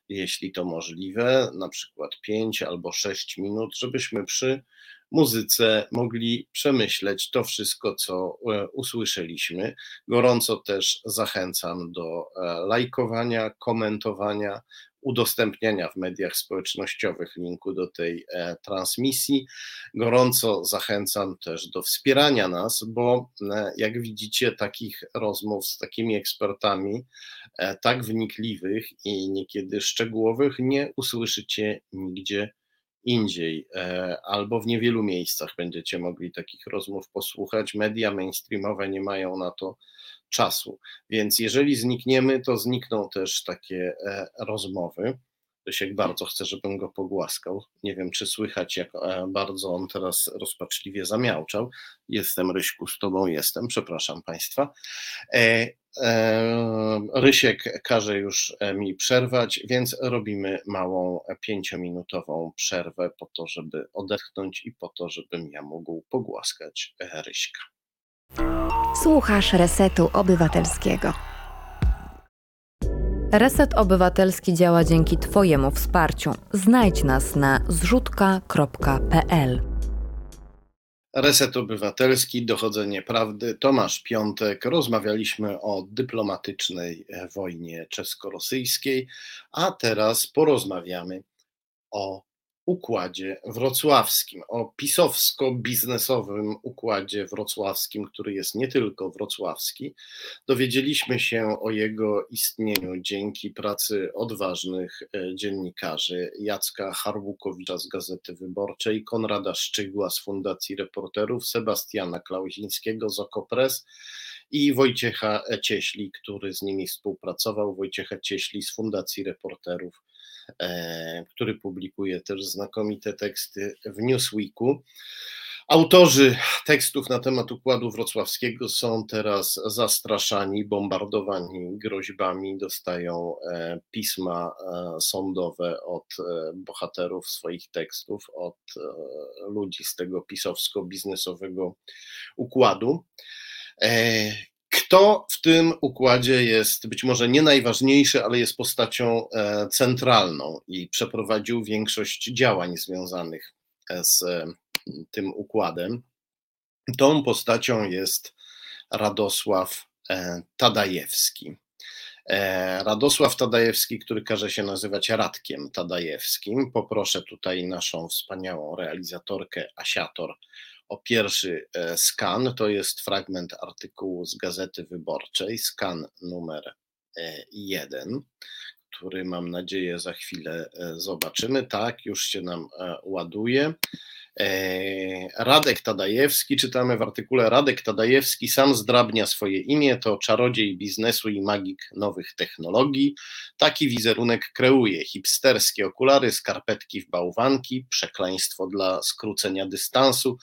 jeśli to możliwe, na przykład 5 albo 6 minut, żebyśmy przy muzyce mogli przemyśleć to wszystko, co e, usłyszeliśmy. Gorąco też zachęcam do e, lajkowania, komentowania, udostępniania w mediach społecznościowych linku do tej e, transmisji. Gorąco zachęcam też do wspierania nas, bo e, jak widzicie, takich rozmów z takimi ekspertami, e, tak wnikliwych i niekiedy szczegółowych, nie usłyszycie nigdzie indziej, albo w niewielu miejscach będziecie mogli takich rozmów posłuchać. Media mainstreamowe nie mają na to czasu. Więc jeżeli znikniemy, to znikną też takie e, rozmowy. Rysiek bardzo chce, żebym go pogłaskał. Nie wiem, czy słychać, jak e, bardzo on teraz rozpaczliwie zamiałczał. Jestem, Ryśku, z tobą jestem, przepraszam Państwa. E, Rysiek każe już mi przerwać, więc robimy małą pięciominutową przerwę po to, żeby odetchnąć i po to, żebym ja mógł pogłaskać Ryśka. Słuchasz Resetu Obywatelskiego. Reset Obywatelski działa dzięki Twojemu wsparciu. Znajdź nas na zrzutka.pl. Reset Obywatelski, Dochodzenie Prawdy, Tomasz Piątek. Rozmawialiśmy o dyplomatycznej wojnie czesko-rosyjskiej, a teraz porozmawiamy o układzie wrocławskim, o pisowsko-biznesowym układzie wrocławskim, który jest nie tylko wrocławski. Dowiedzieliśmy się o jego istnieniu dzięki pracy odważnych e, dziennikarzy Jacka Harbukowicza z Gazety Wyborczej, Konrada Szczygła z Fundacji Reporterów, Sebastiana Klauzińskiego z Okopres i Wojciecha Cieśli, który z nimi współpracował, Wojciecha Cieśli z Fundacji Reporterów który publikuje też znakomite teksty w Newsweeku. Autorzy tekstów na temat Układu Wrocławskiego są teraz zastraszani, bombardowani groźbami, dostają e, pisma e, sądowe od bohaterów swoich tekstów, od ludzi z tego pisowsko-biznesowego układu. Kto w tym układzie jest być może nie najważniejszy, ale jest postacią e, centralną i przeprowadził większość działań związanych e, z e, tym układem? Tą postacią jest Radosław Tadajewski. Radosław Tadajewski, który każe się nazywać Radkiem Tadajewskim. Poproszę tutaj naszą wspaniałą realizatorkę Asiator o pierwszy e, skan. To jest fragment artykułu z Gazety Wyborczej, skan numer e, jeden, który mam nadzieję za chwilę e, zobaczymy. Tak, już się nam ładuje. Radek Tadajewski, czytamy w artykule Radek Tadajewski sam zdrabnia swoje imię, to czarodziej biznesu i magik nowych technologii. Taki wizerunek kreuje hipsterskie okulary, skarpetki w bałwanki, przekleństwo dla skrócenia dystansu,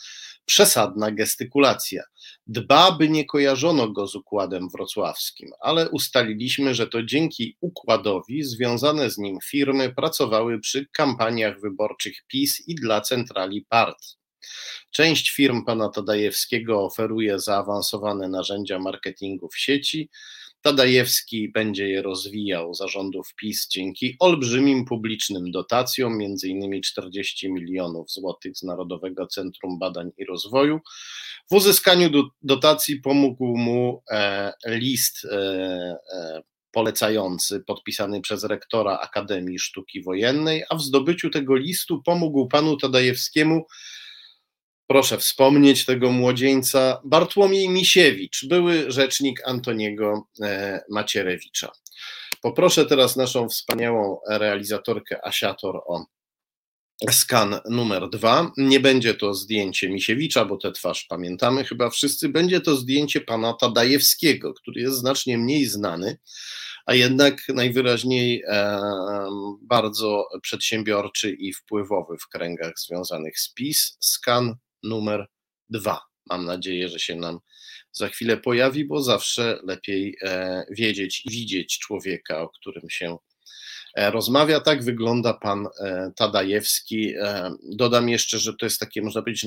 przesadna gestykulacja. Dba, by nie kojarzono go z układem wrocławskim, ale ustaliliśmy, że to dzięki układowi związane z nim firmy pracowały przy kampaniach wyborczych PiS i dla centrali partii. Część firm pana Tadajewskiego oferuje zaawansowane narzędzia marketingu w sieci, Tadajewski będzie je rozwijał zarządów PiS dzięki olbrzymim publicznym dotacjom, m.in. 40 milionów złotych z Narodowego Centrum Badań i Rozwoju. W uzyskaniu dotacji pomógł mu e, list e, e, polecający podpisany przez rektora Akademii Sztuki Wojennej, a w zdobyciu tego listu pomógł panu Tadajewskiemu proszę wspomnieć tego młodzieńca, Bartłomiej Misiewicz, były rzecznik Antoniego e, Macierewicza. Poproszę teraz naszą wspaniałą realizatorkę Asiator o skan numer dwa. Nie będzie to zdjęcie Misiewicza, bo tę twarz pamiętamy chyba wszyscy. Będzie to zdjęcie pana Tadajewskiego, który jest znacznie mniej znany, a jednak najwyraźniej e, bardzo przedsiębiorczy i wpływowy w kręgach związanych z PiS. Skan numer dwa. Mam nadzieję, że się nam za chwilę pojawi, bo zawsze lepiej e, wiedzieć i widzieć człowieka, o którym się e, rozmawia. Tak wygląda pan e, Tadajewski. Dodam jeszcze, że to jest takie, można powiedzieć,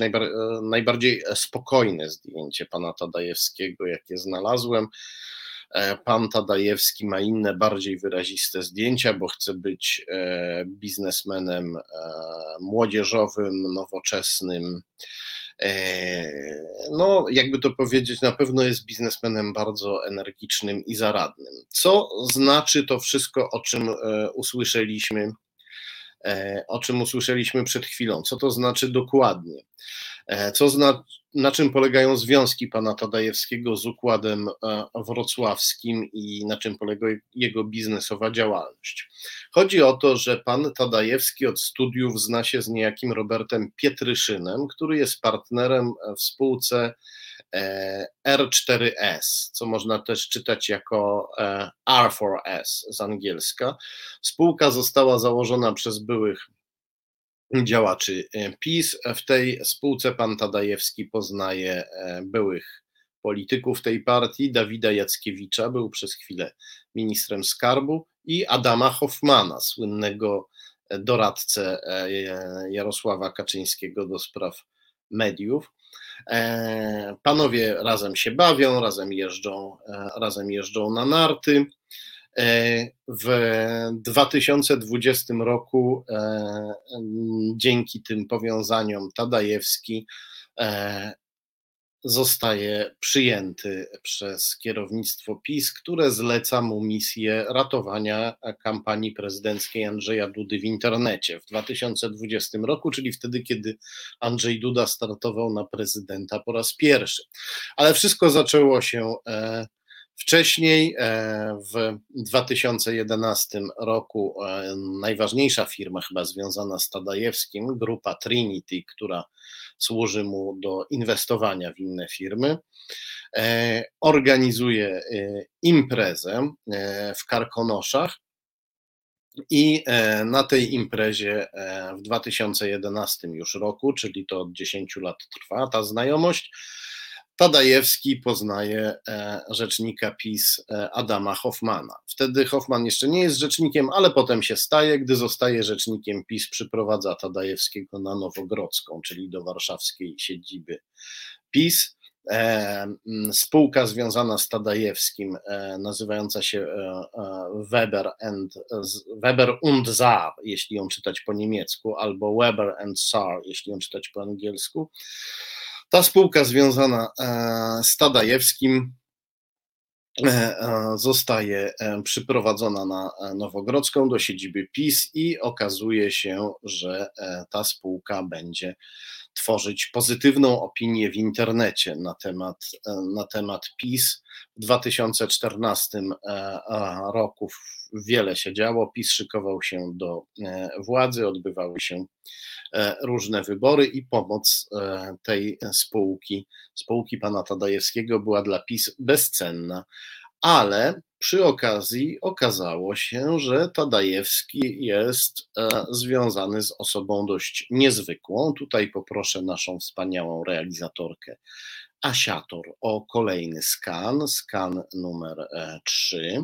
najbardziej spokojne zdjęcie pana Tadajewskiego, jakie znalazłem. Pan Tadajewski ma inne, bardziej wyraziste zdjęcia, bo chce być biznesmenem młodzieżowym, nowoczesnym, E, no jakby to powiedzieć, na pewno jest biznesmenem bardzo energicznym i zaradnym. Co znaczy to wszystko, o czym usłyszeliśmy E, o czym usłyszeliśmy przed chwilą. Co to znaczy dokładnie? E, co zna, na czym polegają związki pana Tadajewskiego z układem e, wrocławskim i na czym polega jego biznesowa działalność? Chodzi o to, że pan Tadajewski od studiów zna się z niejakim Robertem Pietryszynem, który jest partnerem w spółce E, R4S, co można też czytać jako e, R4S z angielska. Spółka została założona przez byłych działaczy e, PiS. W tej spółce pan Tadajewski poznaje byłych polityków tej partii, Dawida Jackiewicza, był przez chwilę ministrem skarbu, i Adama Hoffmana, słynnego doradcę Jarosława Kaczyńskiego do spraw mediów. E, panowie razem się bawią, razem jeżdżą, e, razem jeżdżą na narty. E, w 2020 roku dzięki tym powiązaniom Tadajewski zostaje przyjęty przez kierownictwo PiS, które zleca mu misję ratowania kampanii prezydenckiej Andrzeja Dudy w internecie w 2020 roku, czyli wtedy, kiedy Andrzej Duda startował na prezydenta po raz pierwszy. Ale wszystko zaczęło się e, Wcześniej, e, w 2011 roku, e, najważniejsza firma, chyba związana z Tadajewskim, grupa Trinity, która służy mu do inwestowania w inne firmy, e, organizuje imprezę w Karkonoszach. I na tej imprezie w 2011 już roku, czyli to od 10 lat trwa ta znajomość, Tadajewski poznaje e, rzecznika PiS e, Adama Hoffmana. Wtedy Hoffman jeszcze nie jest rzecznikiem, ale potem się staje. Gdy zostaje rzecznikiem PiS, przyprowadza Tadajewskiego na Nowogrodzką, czyli do warszawskiej siedziby PiS. E, spółka związana z Tadajewskim, nazywająca się Weber, and, Weber und Saar, jeśli ją czytać po niemiecku, albo Weber and Saar, jeśli ją czytać po angielsku ta spółka związana e, z Tadajewskim e, e, zostaje przyprowadzona na Nowogrodzką do siedziby PiS i okazuje się, że ta spółka będzie tworzyć pozytywną opinię w internecie na temat, na temat PiS. W 2014 roku wiele się działo, PiS szykował się do władzy, odbywały się E, różne wybory i pomoc e, tej spółki, spółki pana Tadajewskiego była dla PiS bezcenna. Ale przy okazji okazało się, że Tadajewski jest e, związany z osobą dość niezwykłą. Tutaj poproszę naszą wspaniałą realizatorkę Asiator o kolejny skan, skan numer 3.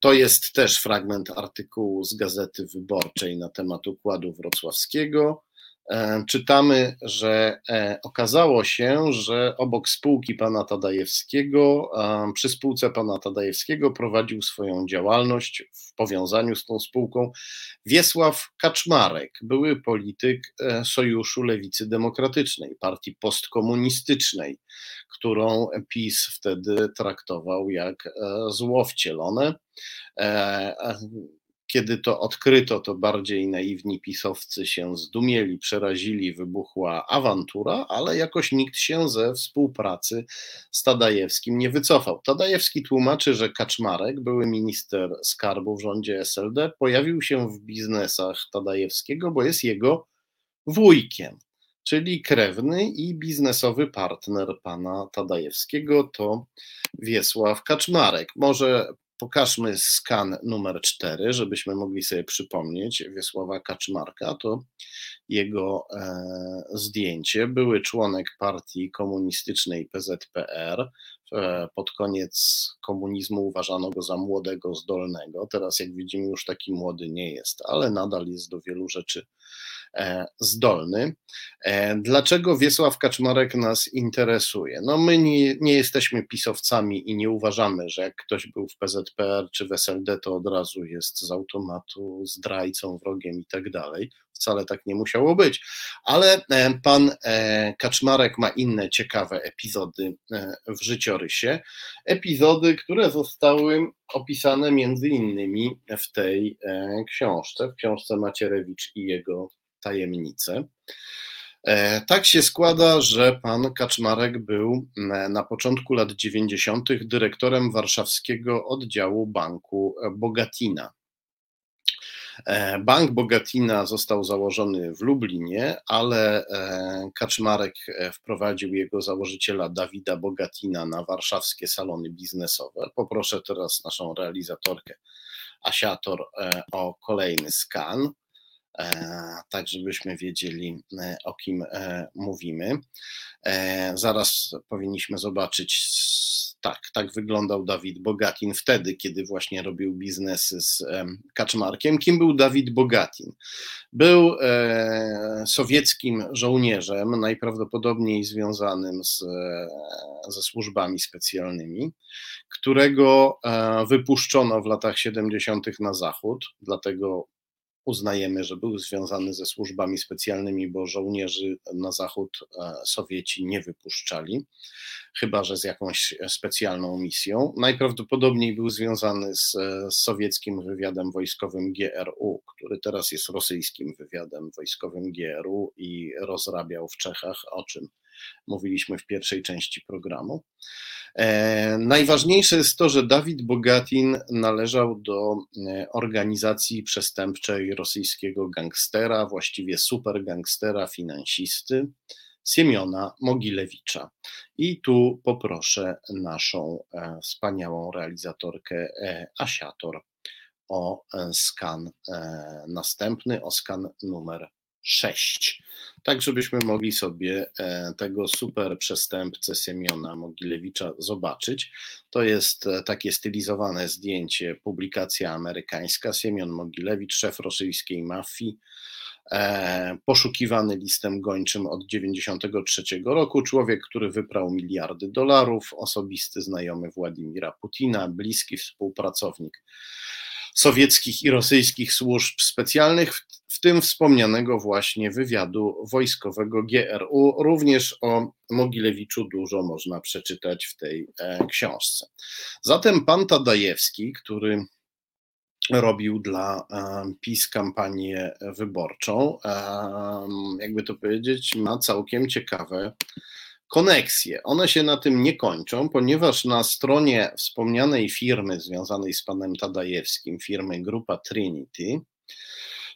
To jest też fragment artykułu z Gazety Wyborczej na temat układu wrocławskiego. E, czytamy, że e, okazało się, że obok spółki pana Tadajewskiego, przy spółce pana Tadajewskiego prowadził swoją działalność w powiązaniu z tą spółką Wiesław Kaczmarek, były polityk e, Sojuszu Lewicy Demokratycznej, partii postkomunistycznej, którą PiS wtedy traktował jak zło wcielone. Kiedy to odkryto, to bardziej naiwni pisowcy się zdumieli, przerazili, wybuchła awantura, ale jakoś nikt się ze współpracy z Tadajewskim nie wycofał. Tadajewski tłumaczy, że Kaczmarek, były minister skarbu w rządzie SLD, pojawił się w biznesach Tadajewskiego, bo jest jego wujkiem czyli krewny i biznesowy partner pana Tadajewskiego to Wiesław Kaczmarek. Może Pokażmy skan numer 4, żebyśmy mogli sobie przypomnieć Wiesława Kaczmarka. To jego e, zdjęcie. Były członek partii komunistycznej PZPR. E, pod koniec komunizmu uważano go za młodego, zdolnego. Teraz, jak widzimy, już taki młody nie jest, ale nadal jest do wielu rzeczy zdolny. Dlaczego Wiesław Kaczmarek nas interesuje? No my nie, nie jesteśmy pisowcami i nie uważamy, że jak ktoś był w PZPR czy w SLD, to od razu jest z automatu zdrajcą, wrogiem i tak dalej. Wcale tak nie musiało być. Ale pan Kaczmarek ma inne ciekawe epizody w życiorysie. Epizody, które zostały opisane między innymi w tej książce, w książce Macierewicz i jego tajemnice. E, tak się składa, że pan Kaczmarek był na początku lat 90. dyrektorem warszawskiego oddziału banku Bogatina. E, Bank Bogatina został założony w Lublinie, ale e, Kaczmarek wprowadził jego założyciela Dawida Bogatina na warszawskie salony biznesowe. Poproszę teraz naszą realizatorkę Asiator o kolejny skan. E, tak żebyśmy wiedzieli, e, o kim e, mówimy. Zaraz powinniśmy zobaczyć, tak, tak wyglądał Dawid Bogatin wtedy, kiedy właśnie robił biznesy z Kaczmarkiem. Kim był Dawid Bogatin? Był sowieckim żołnierzem, najprawdopodobniej związanym z, ze służbami specjalnymi, którego wypuszczono w latach 70. na zachód, dlatego uznajemy, że był związany ze służbami specjalnymi, bo żołnierzy na zachód e, Sowieci nie wypuszczali, chyba że z jakąś specjalną misją. Najprawdopodobniej był związany z, z sowieckim wywiadem wojskowym GRU, który teraz jest rosyjskim wywiadem wojskowym GRU i rozrabiał w Czechach, o czym mówiliśmy w pierwszej części programu. E, najważniejsze jest to, że Dawid Bogatin należał do e, organizacji przestępczej rosyjskiego gangstera, właściwie super gangstera, finansisty, Siemiona Mogilewicza. I tu poproszę naszą e, wspaniałą realizatorkę Asiator o skan następny, o skan numer 6. Tak, żebyśmy mogli sobie e, tego super przestępcę Siemiona Mogilewicza zobaczyć. To jest e, takie stylizowane zdjęcie, publikacja amerykańska. Siemion Mogilewicz, szef rosyjskiej mafii, e, poszukiwany listem gończym od 1993 roku. Człowiek, który wyprał miliardy dolarów, osobisty znajomy Władimira Putina, bliski współpracownik sowieckich i rosyjskich służb specjalnych, w tym wspomnianego właśnie wywiadu wojskowego GRU. Również o Mogilewiczu dużo można przeczytać w tej e, książce. Zatem pan Tadajewski, który robił dla e, PiS kampanię wyborczą, e, jakby to powiedzieć, ma całkiem ciekawe koneksje. One się na tym nie kończą, ponieważ na stronie wspomnianej firmy związanej z panem Tadajewskim, firmy Grupa Trinity,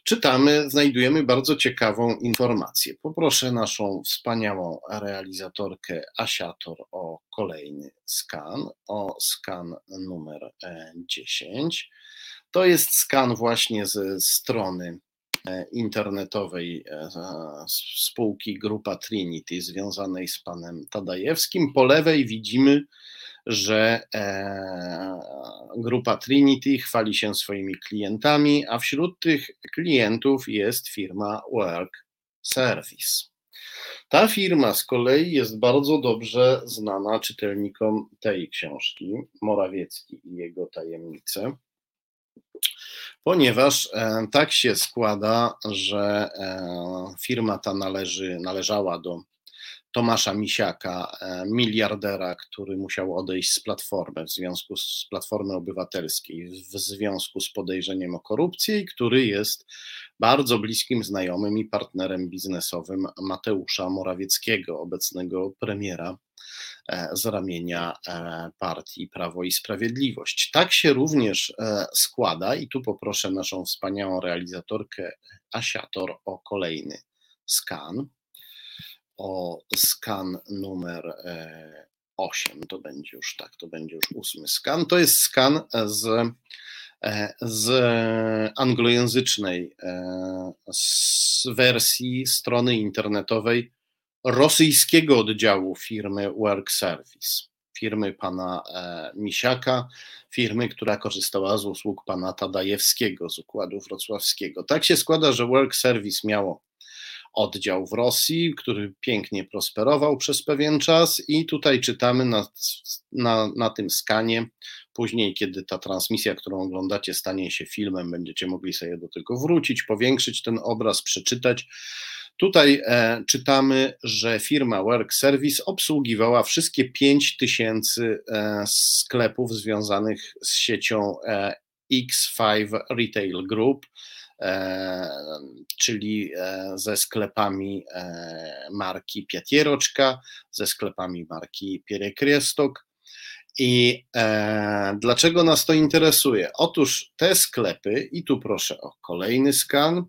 czytamy, znajdujemy bardzo ciekawą informację. Poproszę naszą wspaniałą realizatorkę Asiator o kolejny skan, o skan numer 10. E, to jest skan właśnie ze strony internetowej e, spółki Grupa Trinity związanej z panem Tadajewskim. Po lewej widzimy, że e, Grupa Trinity chwali się swoimi klientami, a wśród tych klientów jest firma Work Service. Ta firma z kolei jest bardzo dobrze znana czytelnikom tej książki, Morawiecki i jego tajemnice ponieważ e, tak się składa, że e, firma ta należy, należała do Tomasza Misiaka, e, miliardera, który musiał odejść z platformy w związku z Platformy Obywatelskiej w związku z podejrzeniem o korupcję i który jest bardzo bliskim znajomym i partnerem biznesowym Mateusza Morawieckiego, obecnego premiera z ramienia e, partii Prawo i Sprawiedliwość. Tak się również e, składa, i tu poproszę naszą wspaniałą realizatorkę Asiator o kolejny skan, o skan numer 8, to będzie już tak, to będzie już ósmy skan. To jest skan z, z anglojęzycznej z wersji strony internetowej rosyjskiego oddziału firmy Work Service, firmy pana e, Misiaka, firmy, która korzystała z usług pana Tadajewskiego z układu wrocławskiego. Tak się składa, że Work Service miało oddział w Rosji, który pięknie prosperował przez pewien czas, i tutaj czytamy na, na, na tym skanie. Później, kiedy ta transmisja, którą oglądacie, stanie się filmem, będziecie mogli sobie do tego wrócić, powiększyć ten obraz, przeczytać. Tutaj e, czytamy, że firma Work Service obsługiwała wszystkie 5000 e, sklepów związanych z siecią e, X5 Retail Group, e, czyli e, ze sklepami e, marki Piatieroczka, ze sklepami marki Pierre Kriestok. I dlaczego nas to interesuje? Otóż te sklepy, i tu proszę o kolejny skan,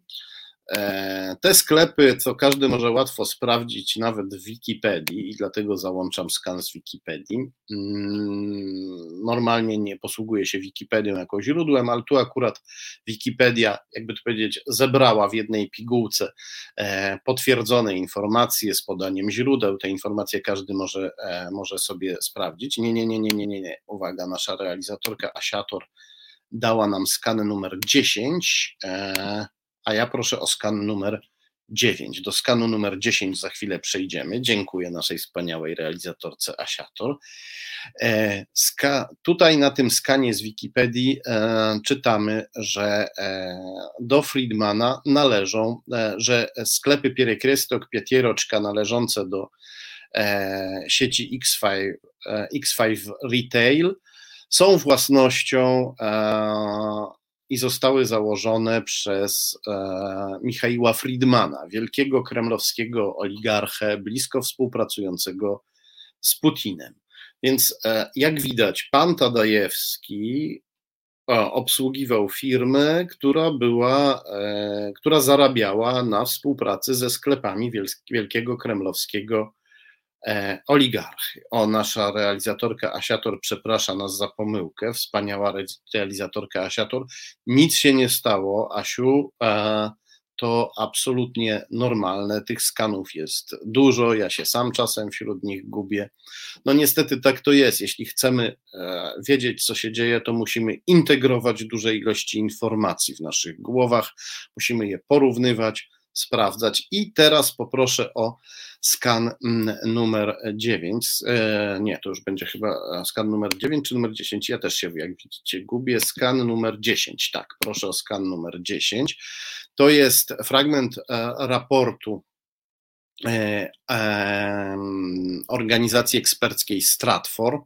te sklepy, co każdy może łatwo sprawdzić nawet w Wikipedii i dlatego załączam skan z Wikipedii. Mm, normalnie nie posługuję się Wikipedią jako źródłem, ale tu akurat Wikipedia, jakby to powiedzieć, zebrała w jednej pigułce e, potwierdzone informacje z podaniem źródeł. Te informacje każdy może, e, może sobie sprawdzić. Nie, nie, nie, nie, nie, nie, nie. Uwaga, nasza realizatorka Asiator dała nam skan numer 10 a ja proszę o skan numer 9. Do skanu numer 10 za chwilę przejdziemy. Dziękuję naszej wspaniałej realizatorce Asiator. E, ska, tutaj na tym skanie z Wikipedii e, czytamy, że e, do Friedmana należą, e, że sklepy Pierre Krestok, Pietieroczka należące do e, sieci X5, e, X5 Retail są własnością i zostały założone przez e, Michaiła Friedmana, wielkiego kremlowskiego oligarchę, blisko współpracującego z Putinem. Więc e, jak widać, pan Tadajewski obsługiwał firmę, która była, e, która zarabiała na współpracy ze sklepami wielkiego kremlowskiego E, oligarchy. O, nasza realizatorka Asiator przeprasza nas za pomyłkę, wspaniała realizatorka Asiator. Nic się nie stało, Asiu, e, to absolutnie normalne. Tych skanów jest dużo, ja się sam czasem wśród nich gubię. No niestety tak to jest. Jeśli chcemy e, wiedzieć, co się dzieje, to musimy integrować duże ilości informacji w naszych głowach, musimy je porównywać, sprawdzać. I teraz poproszę o skan mm, numer 9. E, nie, to już będzie chyba e, skan numer 9 czy numer 10. Ja też się, jak widzicie, gubię. Skan numer 10. Tak, proszę o skan numer 10. To jest fragment e, raportu organizacji eksperckiej Stratfor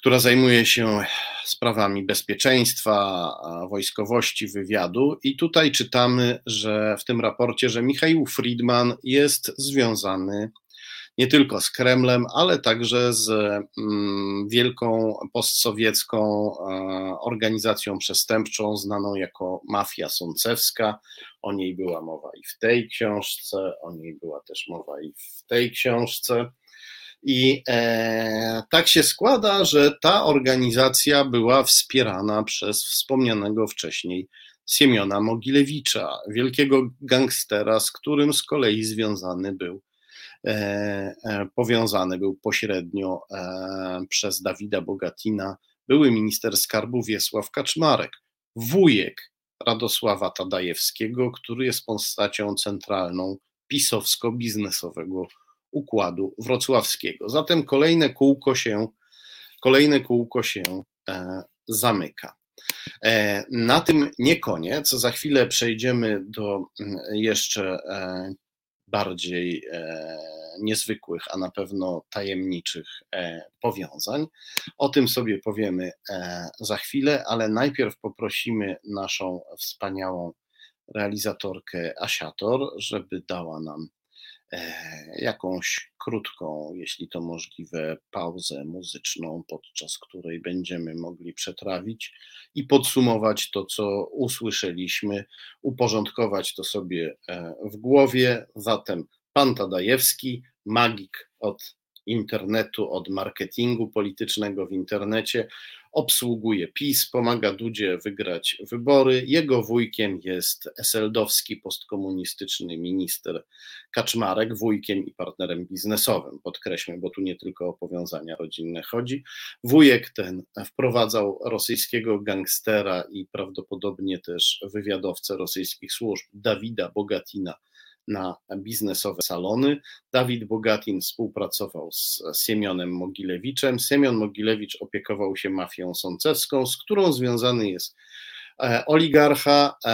która zajmuje się sprawami bezpieczeństwa, wojskowości, wywiadu. I tutaj czytamy, że w tym raporcie, że Michał Friedman jest związany nie tylko z Kremlem, ale także z mm, wielką postsowiecką e, organizacją przestępczą znaną jako mafia sącewska. O niej była mowa i w tej książce, o niej była też mowa i w tej książce. I e, tak się składa, że ta organizacja była wspierana przez wspomnianego wcześniej Siemiona Mogilewicza, wielkiego gangstera, z którym z kolei związany był, e, e, powiązany był pośrednio e, przez Dawida Bogatina, były minister skarbu Wiesław Kaczmarek, wujek Radosława Tadajewskiego, który jest postacią centralną pisowsko-biznesowego układu wrocławskiego. Zatem kolejne kółko się, kolejne kółko się e, zamyka. E, na tym nie koniec. Za chwilę przejdziemy do mm, jeszcze e, bardziej e, niezwykłych, a na pewno tajemniczych e, powiązań. O tym sobie powiemy e, za chwilę, ale najpierw poprosimy naszą wspaniałą realizatorkę Asiator, żeby dała nam jakąś krótką, jeśli to możliwe, pauzę muzyczną, podczas której będziemy mogli przetrawić i podsumować to, co usłyszeliśmy, uporządkować to sobie e, w głowie. Zatem pan Tadajewski, magik od internetu, od marketingu politycznego w internecie, obsługuje PiS, pomaga Dudzie wygrać wybory. Jego wujkiem jest eseldowski postkomunistyczny minister Kaczmarek, wujkiem i partnerem biznesowym. Podkreślmy, bo tu nie tylko o powiązania rodzinne chodzi. Wujek ten wprowadzał rosyjskiego gangstera i prawdopodobnie też wywiadowcę rosyjskich służb Dawida Bogatina na biznesowe salony. Dawid Bogatin współpracował z Siemionem Mogilewiczem. Siemion Mogilewicz opiekował się mafią sącewską, z którą związany jest e, oligarcha, e,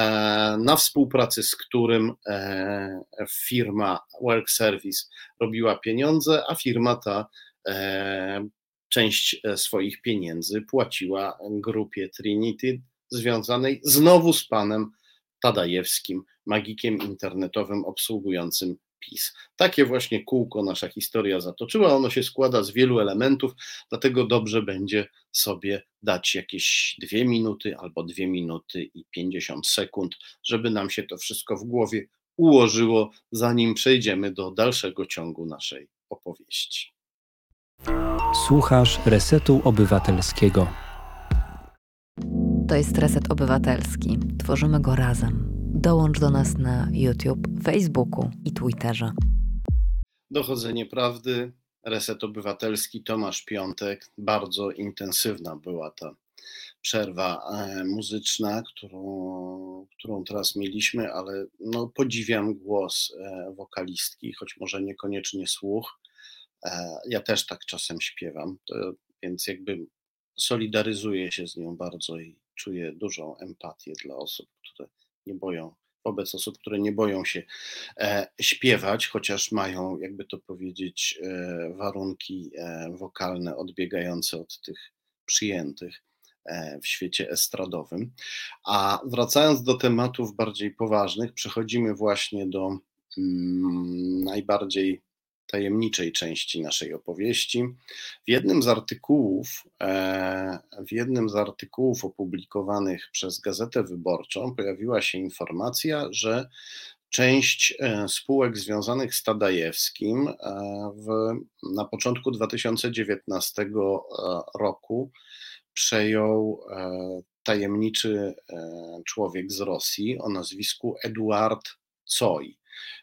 na współpracy z którym e, firma Work Service robiła pieniądze, a firma ta część swoich pieniędzy płaciła grupie Trinity związanej znowu z panem Tadajewskim, magikiem internetowym obsługującym PiS. Takie właśnie kółko nasza historia zatoczyła. Ono się składa z wielu elementów, dlatego dobrze będzie sobie dać jakieś dwie minuty albo dwie minuty i pięćdziesiąt sekund, żeby nam się to wszystko w głowie ułożyło, zanim przejdziemy do dalszego ciągu naszej opowieści. Słuchasz Resetu Obywatelskiego. To jest Reset Obywatelski. Tworzymy go razem. Dołącz do nas na YouTube, Facebooku i Twitterze. Dochodzenie prawdy, Reset Obywatelski, Tomasz Piątek. Bardzo intensywna była ta przerwa e, muzyczna, którą, którą teraz mieliśmy, ale no, podziwiam głos e, wokalistki, choć może niekoniecznie słuch. E, ja też tak czasem śpiewam, to, więc jakby solidaryzuję się z nią bardzo i czuję dużą empatię dla osób, które nie boją, wobec osób, które nie boją się e, śpiewać, chociaż mają, jakby to powiedzieć, e, warunki e, wokalne odbiegające od tych przyjętych e, w świecie estradowym. A wracając do tematów bardziej poważnych, przechodzimy właśnie do mm, najbardziej tajemniczej części naszej opowieści. W jednym z artykułów, e, w jednym z artykułów opublikowanych przez Gazetę Wyborczą pojawiła się informacja, że część e, spółek związanych z Tadajewskim e, w, na początku 2019 roku przejął tajemniczy człowiek z Rosji o nazwisku Eduard Coj.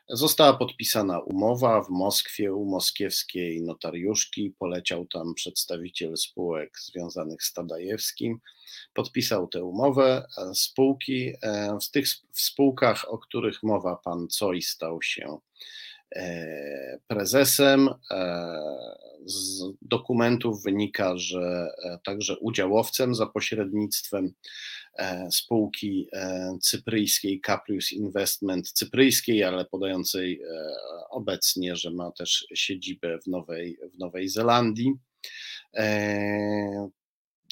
Została podpisana umowa w Moskwie u moskiewskiej notariuszki. Poleciał tam przedstawiciel spółek związanych z Tadajewskim. Podpisał tę umowę. Spółki, e, w tych spółkach, o których mowa, pan Coj stał się e, prezesem. E, z dokumentów wynika, że także udziałowcem za pośrednictwem E, spółki e, cypryjskiej Caprius Investment cypryjskiej, ale podającej e, obecnie, że ma też siedzibę w Nowej, w Nowej Zelandii.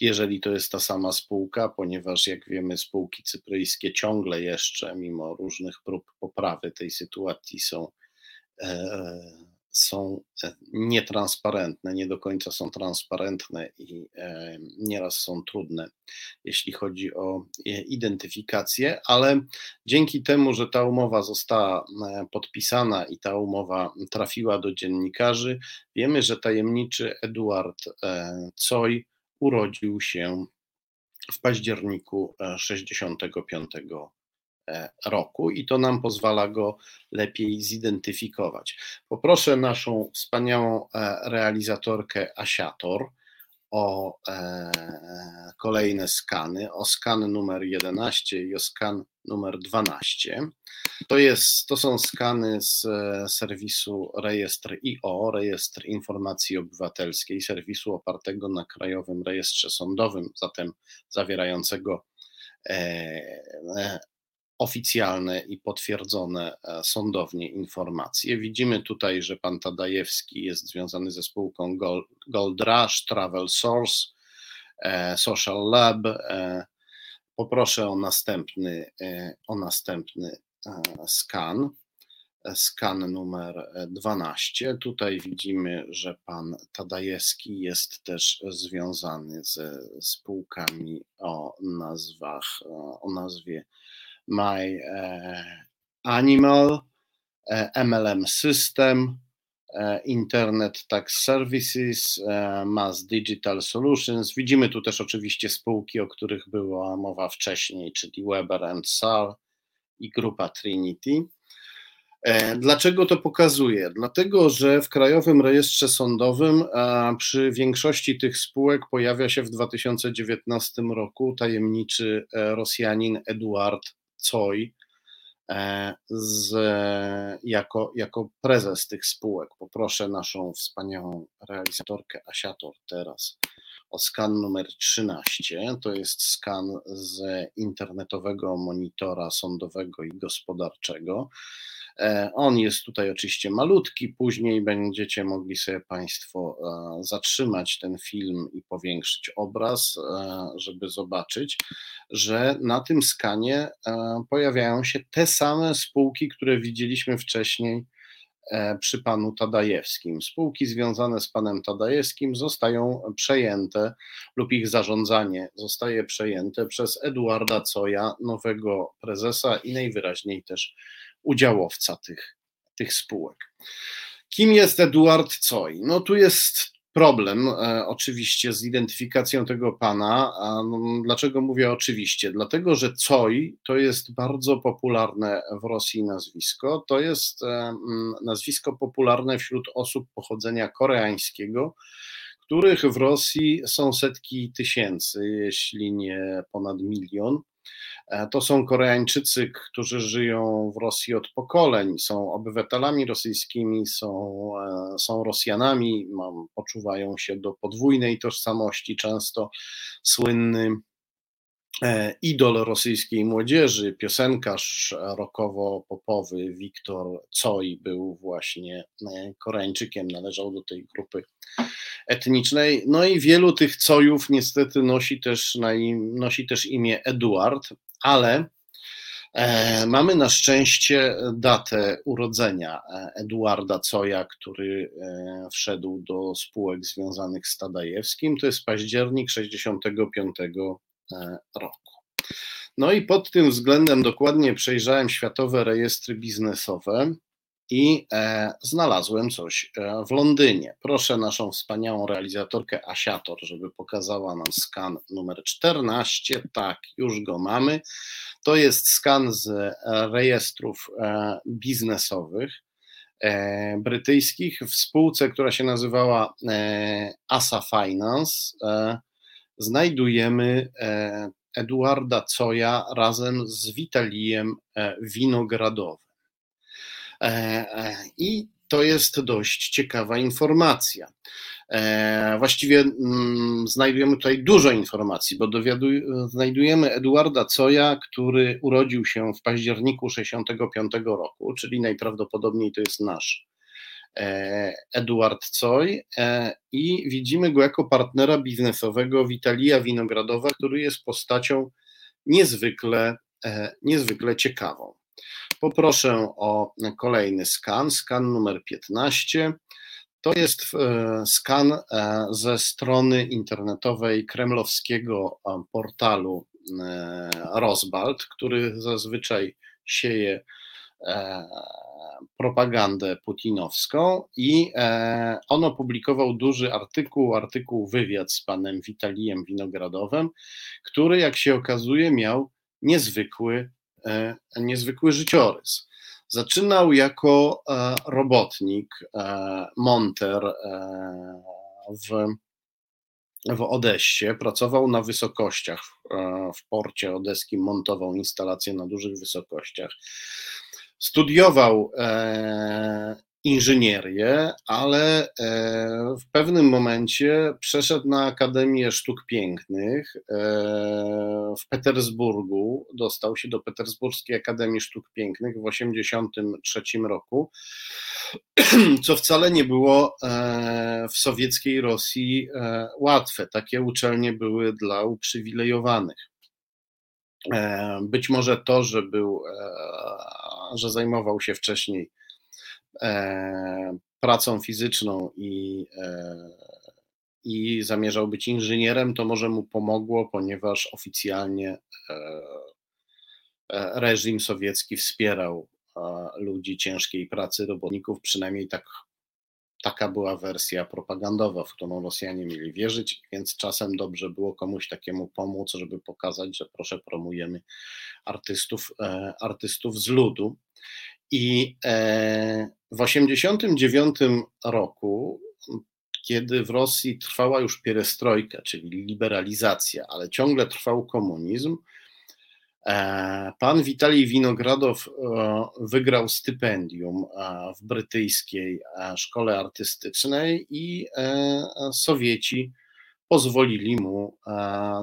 Jeżeli to jest ta sama spółka, ponieważ jak wiemy, spółki cypryjskie ciągle jeszcze, mimo różnych prób poprawy tej sytuacji, są są e, nietransparentne, nie do końca są transparentne i e, nieraz są trudne, jeśli chodzi o e, identyfikację, ale dzięki temu, że ta umowa została podpisana i ta umowa trafiła do dziennikarzy, wiemy, że tajemniczy Eduard Coj urodził się w październiku 65 E, roku i to nam pozwala go lepiej zidentyfikować. Poproszę naszą wspaniałą e, realizatorkę Asiator o e, kolejne skany, o skan numer 11 i o skan numer 12. To, jest, to są skany z serwisu Rejestr IO, Rejestr Informacji Obywatelskiej, serwisu opartego na Krajowym Rejestrze Sądowym, zatem zawierającego oficjalne i potwierdzone e, sądownie informacje. Widzimy tutaj, że pan Tadajewski jest związany ze spółką Gold, Rush, Travel Source, e, Social Lab. E, poproszę o następny, o następny skan. Skan numer 12. Tutaj widzimy, że pan Tadajewski jest też związany ze spółkami o nazwach, o nazwie My e, Animal, e, MLM System, e, Internet Tax Services, Mass Digital Solutions. Widzimy tu też oczywiście spółki, o których była mowa wcześniej, czyli Weber and Sal i grupa Trinity. Dlaczego to pokazuję? Dlatego, że w Krajowym Rejestrze Sądowym przy większości tych spółek pojawia się w 2019 roku tajemniczy Rosjanin Eduard Coj, z, jako, jako prezes tych spółek. Poproszę naszą wspaniałą realizatorkę Asiator teraz o skan numer 13. To jest skan z internetowego monitora sądowego i gospodarczego. E, on jest tutaj oczywiście malutki, później będziecie mogli sobie Państwo e, zatrzymać ten film i powiększyć obraz, e, żeby zobaczyć, że na tym skanie pojawiają się te same spółki, które widzieliśmy wcześniej przy panu Tadajewskim. Spółki związane z panem Tadajewskim zostają przejęte lub ich zarządzanie zostaje przejęte przez Eduarda Coja, nowego prezesa i najwyraźniej też udziałowca tych, tych spółek. Kim jest Eduard Coy? No tu jest problem e, oczywiście z identyfikacją tego pana. A, no, dlaczego mówię oczywiście? Dlatego, że Coy to jest bardzo popularne w Rosji nazwisko. To jest e, nazwisko popularne wśród osób pochodzenia koreańskiego, których w Rosji są setki tysięcy, jeśli nie ponad milion. E, to są Koreańczycy, którzy żyją w Rosji od pokoleń, są obywatelami rosyjskimi, są, e, są Rosjanami, mam, poczuwają się do podwójnej tożsamości. Często słynny e, idol rosyjskiej młodzieży, piosenkarz rockowo-popowy Wiktor Coj był właśnie Koreańczykiem, należał do tej grupy etnicznej. No i wielu tych Cojów niestety nosi też, nosi też imię Eduard, ale e, mamy na szczęście datę urodzenia e, Eduarda Coja, który e, wszedł do spółek związanych z Tadajewskim. To jest październik 65 roku. No i pod tym względem dokładnie przejrzałem światowe rejestry biznesowe i e, znalazłem coś e, w Londynie. Proszę naszą wspaniałą realizatorkę Asiator, żeby pokazała nam skan numer 14. Tak, już go mamy. To jest skan z e, rejestrów e, biznesowych e, brytyjskich w spółce, która się nazywała e, Asa Finance. Znajdujemy Eduarda Coja razem z Witalijem Winogradowym. E, e, I to jest dość ciekawa informacja. E, właściwie mm, znajdujemy tutaj dużo informacji, bo znajdujemy Eduarda Coja, który urodził się w październiku 65 roku, czyli najprawdopodobniej to jest nasz Eduard Coj i widzimy go jako partnera biznesowego Witalia Winogradowa, który jest postacią niezwykle, niezwykle ciekawą. Poproszę o kolejny skan, skan numer 15. To jest e, skan e, ze strony internetowej kremlowskiego e, portalu Rosbald, który zazwyczaj sieje propagandę putinowską i on opublikował duży artykuł, artykuł wywiad z panem Witalijem Winogradowem, który jak się okazuje miał niezwykły niezwykły życiorys. Zaczynał jako e, robotnik, e, monter w, w Odessie, pracował na wysokościach w porcie odeskim, montował instalacje na dużych wysokościach. Studiował inżynierię, ale e, w pewnym momencie przeszedł na Akademię Sztuk Pięknych e, w Petersburgu. Dostał się do Petersburskiej Akademii Sztuk Pięknych w 1983 roku, co wcale nie było e, w sowieckiej Rosji łatwe. Takie uczelnie były dla uprzywilejowanych. Być może to, że był, że zajmował się wcześniej pracą fizyczną i, e, i zamierzał być inżynierem, to może mu pomogło, ponieważ oficjalnie e, reżim sowiecki wspierał ludzi ciężkiej pracy, robotników, przynajmniej tak, taka była wersja propagandowa, w którą Rosjanie mieli wierzyć, więc czasem dobrze było komuś takiemu pomóc, żeby pokazać, że proszę, promujemy artystów, artystów z ludu. I e, w 1989 roku, kiedy w Rosji trwała już pierestrojka, czyli liberalizacja, ale ciągle trwał komunizm, E, pan Witalij Winogradow e, wygrał stypendium e, w brytyjskiej szkole artystycznej i Sowieci pozwolili mu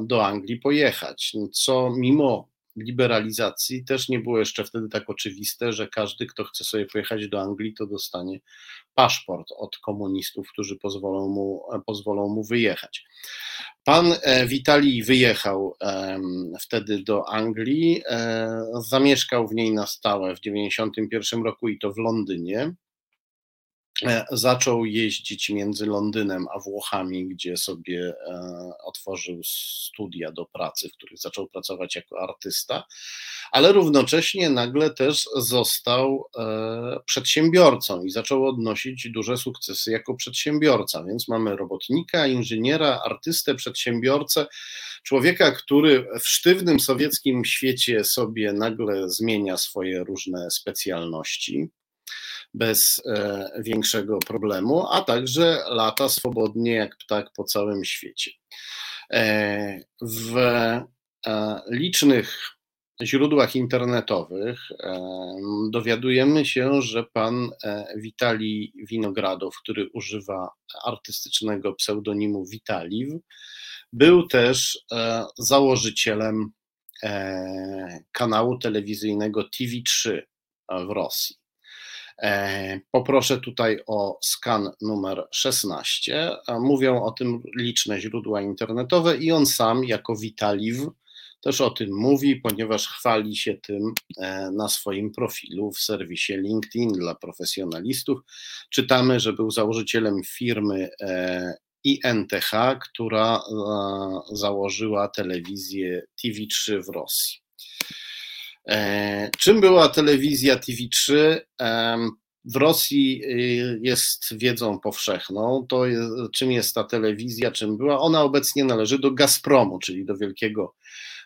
do Anglii pojechać, co mimo liberalizacji też nie było jeszcze wtedy tak oczywiste, że każdy, kto chce sobie pojechać do Anglii, to dostanie paszport od komunistów, którzy pozwolą mu, pozwolą mu wyjechać. Pan e, Witalij wyjechał wtedy do Anglii, e, zamieszkał w niej na stałe w 1991 roku i to w Londynie. E, zaczął jeździć między Londynem a Włochami, gdzie sobie e, otworzył studia do pracy, w których zaczął pracować jako artysta, ale równocześnie nagle też został e, przedsiębiorcą i zaczął odnosić duże sukcesy jako przedsiębiorca. Więc mamy robotnika, inżyniera, artystę, przedsiębiorcę, człowieka, który w sztywnym sowieckim świecie sobie nagle zmienia swoje różne specjalności bez e, większego problemu, a także lata swobodnie jak ptak po całym świecie. E, w e, licznych źródłach internetowych dowiadujemy się, że pan Witali Winogradow, który używa artystycznego pseudonimu Witaliw, był też założycielem kanału telewizyjnego TV3 w Rosji. E, poproszę tutaj o skan numer 16. Mówią o tym liczne źródła internetowe i on sam, jako Witaliw, też o tym mówi, ponieważ chwali się tym e, na swoim profilu w serwisie LinkedIn dla profesjonalistów. Czytamy, że był założycielem firmy e, INTH, która założyła telewizję TV3 w Rosji. E, czym była telewizja TV3? W Rosji y, jest wiedzą powszechną. To jest, czym jest ta telewizja, czym była? Ona obecnie należy do Gazpromu, czyli do wielkiego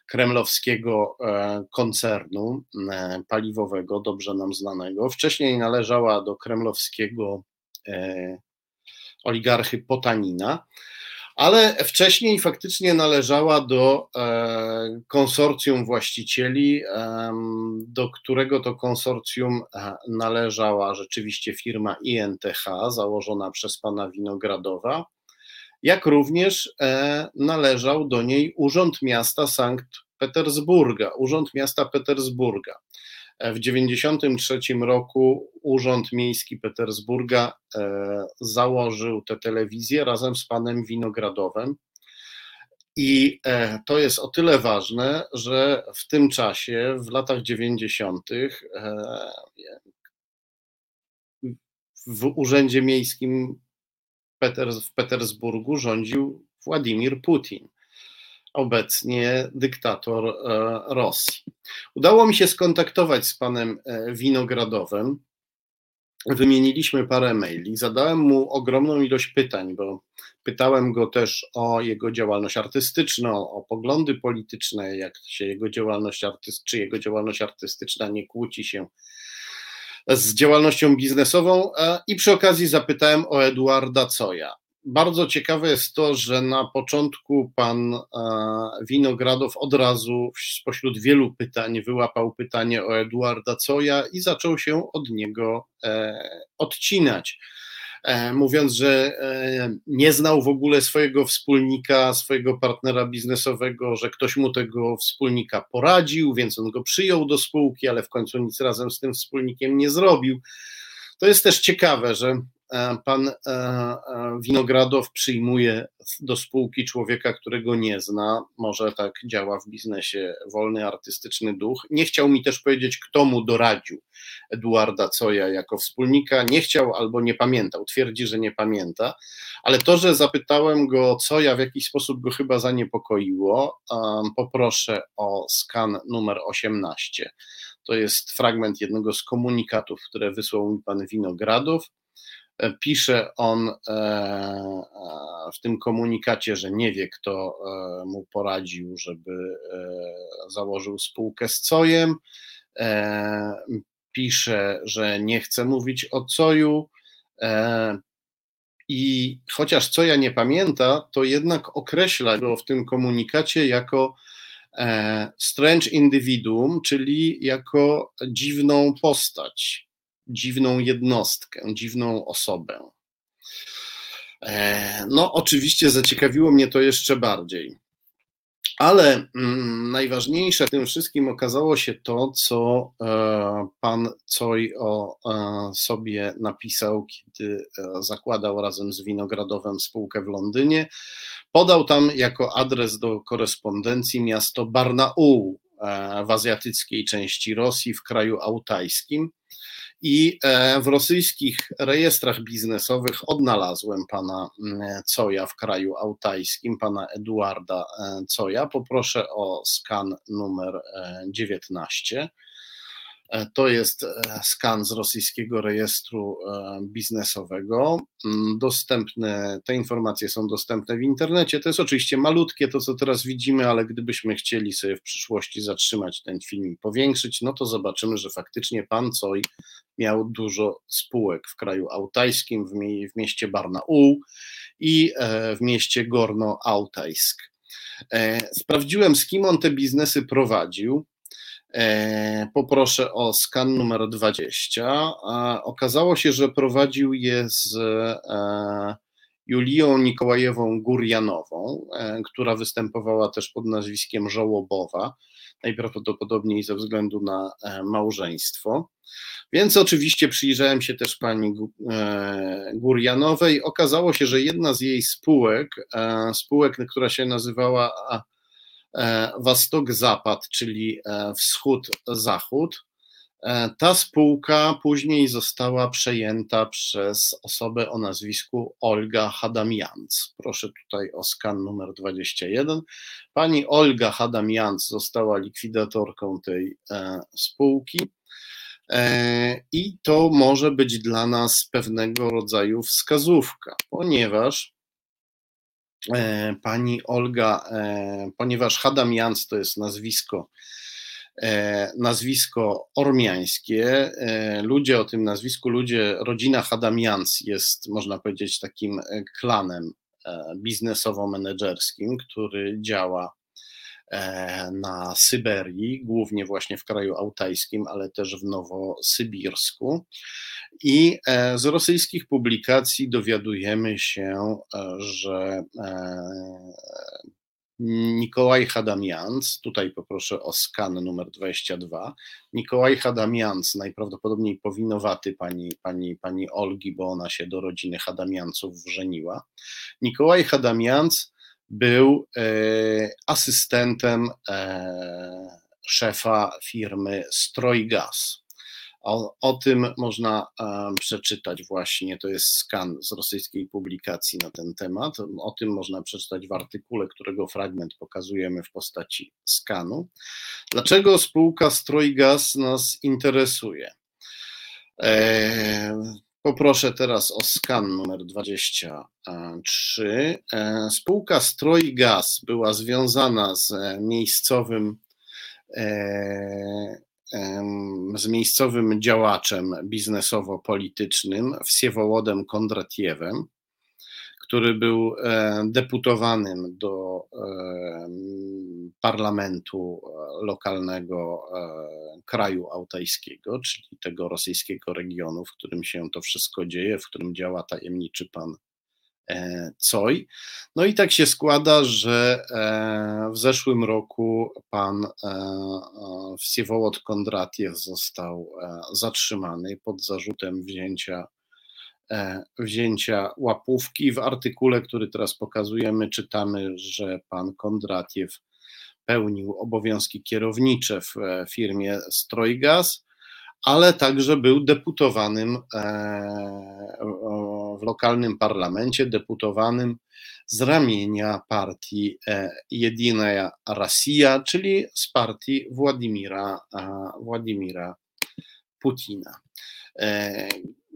kremlowskiego e, koncernu e, paliwowego, dobrze nam znanego. Wcześniej należała do kremlowskiego oligarchy Potanina ale wcześniej faktycznie należała do e, konsorcjum właścicieli, do którego to konsorcjum e, należała rzeczywiście firma INTH, założona przez pana Winogradowa, jak również e, należał do niej Urząd Miasta Sankt Petersburga, Urząd Miasta Petersburga. W 1993 roku Urząd Miejski Petersburga e, założył tę telewizję razem z panem Winogradowem. I e, to jest o tyle ważne, że w tym czasie, w latach 90., e, w Urzędzie Miejskim w Petersburgu rządził Władimir Putin obecnie dyktator e, Rosji. Udało mi się skontaktować z panem e, Winogradowem. Wymieniliśmy parę maili, zadałem mu ogromną ilość pytań, bo pytałem go też o jego działalność artystyczną, o poglądy polityczne, jak się jego działalność czy jego działalność artystyczna nie kłóci się z działalnością biznesową e, i przy okazji zapytałem o Eduarda Coja bardzo ciekawe jest to, że na początku pan e, Winogradow od razu spośród wielu pytań wyłapał pytanie o Eduarda Coja i zaczął się od niego e, odcinać. E, mówiąc, że nie znał w ogóle swojego wspólnika, swojego partnera biznesowego, że ktoś mu tego wspólnika poradził, więc on go przyjął do spółki, ale w końcu nic razem z tym wspólnikiem nie zrobił. To jest też ciekawe, że pan e, e, Winogradow przyjmuje do spółki człowieka, którego nie zna, może tak działa w biznesie wolny artystyczny duch. Nie chciał mi też powiedzieć, kto mu doradził Eduarda Coja jako wspólnika. Nie chciał albo nie pamiętał, twierdzi, że nie pamięta, ale to, że zapytałem go Coja, w jakiś sposób go chyba zaniepokoiło, poproszę o skan numer 18. To jest fragment jednego z komunikatów, które wysłał mi pan Winogradow. Pisze on e, e, w tym komunikacie, że nie wie, kto e, mu poradził, żeby założył spółkę z Cojem. Pisze, że nie chce mówić o Coju. I chociaż co ja nie pamięta, to jednak określa go w tym komunikacie jako strange individuum, czyli jako dziwną postać, dziwną jednostkę, dziwną osobę. No, oczywiście zaciekawiło mnie to jeszcze bardziej. Ale mm, najważniejsze w tym wszystkim okazało się to, co e, pan Coj o e, sobie napisał, kiedy e, zakładał razem z Winogradowem spółkę w Londynie. Podał tam jako adres do korespondencji miasto Barnaul e, w azjatyckiej części Rosji, w kraju autajskim. I e, w rosyjskich rejestrach biznesowych odnalazłem pana mm, Coja w kraju autajskim, pana Eduarda e, Coja. Poproszę o skan numer 19. E, to jest e, skan z rosyjskiego rejestru e, biznesowego. Mm, dostępne, te informacje są dostępne w internecie. To jest oczywiście malutkie to, co teraz widzimy, ale gdybyśmy chcieli sobie w przyszłości zatrzymać ten film i powiększyć, no to zobaczymy, że faktycznie pan Coj miał dużo spółek w kraju autajskim, w, mie w mieście Barnaul i w mieście Gorno-Autajsk. Sprawdziłem, z kim on te biznesy prowadził. E, poproszę o skan numer 20. Okazało się, że prowadził je z e, Julią Nikołajewą Gurjanową, e, która występowała też pod nazwiskiem Żołobowa, najprawdopodobniej ze względu na małżeństwo. Więc oczywiście przyjrzałem się też pani Gurjanowej. Okazało się, że jedna z jej spółek, spółek, która się nazywała Wastok-Zapad, czyli e, wschód-zachód. E, ta spółka później została przejęta przez osobę o nazwisku Olga Hadamianc. Proszę tutaj o skan numer 21. Pani Olga Hadamianc została likwidatorką tej spółki. I to może być dla nas pewnego rodzaju wskazówka, ponieważ E, pani Olga, e, ponieważ Hadam Jans to jest nazwisko, e, nazwisko ormiańskie. Ludzie o tym nazwisku, ludzie, rodzina Hadamians jest, można powiedzieć, takim klanem biznesowo-menedżerskim, który działa na Syberii, głównie właśnie w kraju autajskim, ale też w Nowosybirsku. I e, z rosyjskich publikacji dowiadujemy się, e, że e, Nikołaj Hadamians, tutaj poproszę o skan numer 22. Nikołaj Hadamians, najprawdopodobniej powinowaty pani, pani, pani Olgi, bo ona się do rodziny Hadamianców wrzeniła. Nikołaj Hadamians był e, asystentem e, szefa firmy Strojgas. O, o tym można um, przeczytać właśnie, to jest skan z rosyjskiej publikacji na ten temat. O tym można przeczytać w artykule, którego fragment pokazujemy w postaci skanu. Dlaczego spółka Strojgas nas interesuje? E, poproszę teraz o skan numer 23. E, spółka Strojgas była związana z miejscowym e, z miejscowym działaczem biznesowo-politycznym, Wsiewołodem Kondratiewem, który był e, deputowanym do parlamentu lokalnego e, kraju autajskiego, czyli tego rosyjskiego regionu, w którym się to wszystko dzieje, w którym działa tajemniczy pan E, COI. No i tak się składa, że e, w zeszłym roku pan e, Wsiewołod Kondratiew został zatrzymany pod zarzutem wzięcia, wzięcia łapówki. W artykule, który teraz pokazujemy, czytamy, że pan Kondratiew pełnił obowiązki kierownicze w firmie Strojgas ale także był deputowanym e, w lokalnym parlamencie, deputowanym z ramienia partii e, Jedina Rosja, czyli z partii Władimira, Władimira Putina.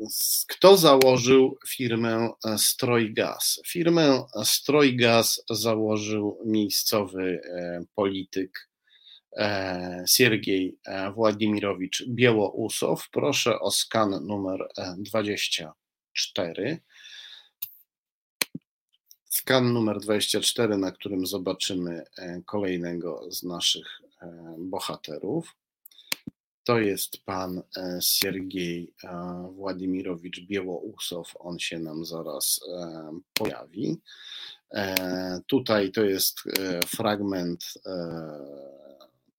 E, kto założył firmę Strojgas? Firmę Strojgas założył miejscowy polityk E, Siergiej e, Władimirowicz Białousow. Proszę o skan numer 24. E, skan numer 24, na którym zobaczymy kolejnego z naszych bohaterów. To jest pan Siergiej Władimirowicz Białousow. On się nam zaraz pojawi. Tutaj to jest fragment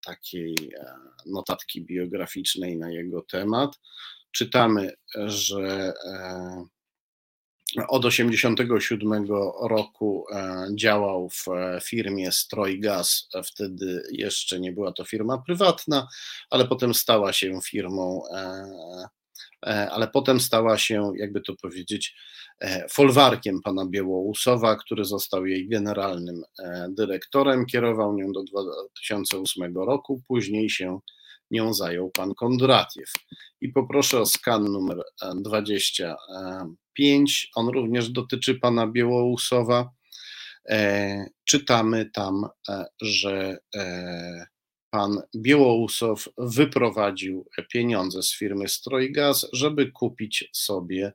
takiej notatki biograficznej na jego temat. Czytamy, że od 1987 roku e, działał w e, firmie Strojgaz. Wtedy jeszcze nie była to firma prywatna, ale potem stała się firmą, e, ale potem stała się, jakby to powiedzieć, folwarkiem pana Białousowa, który został jej generalnym dyrektorem. Kierował nią do 2008 roku, później się nią zajął pan Kondratiew. I poproszę o skan numer 25. On również dotyczy pana Białousowa. E, czytamy tam, e, że e, pan Białousow wyprowadził pieniądze z firmy Strojgaz, żeby kupić sobie E,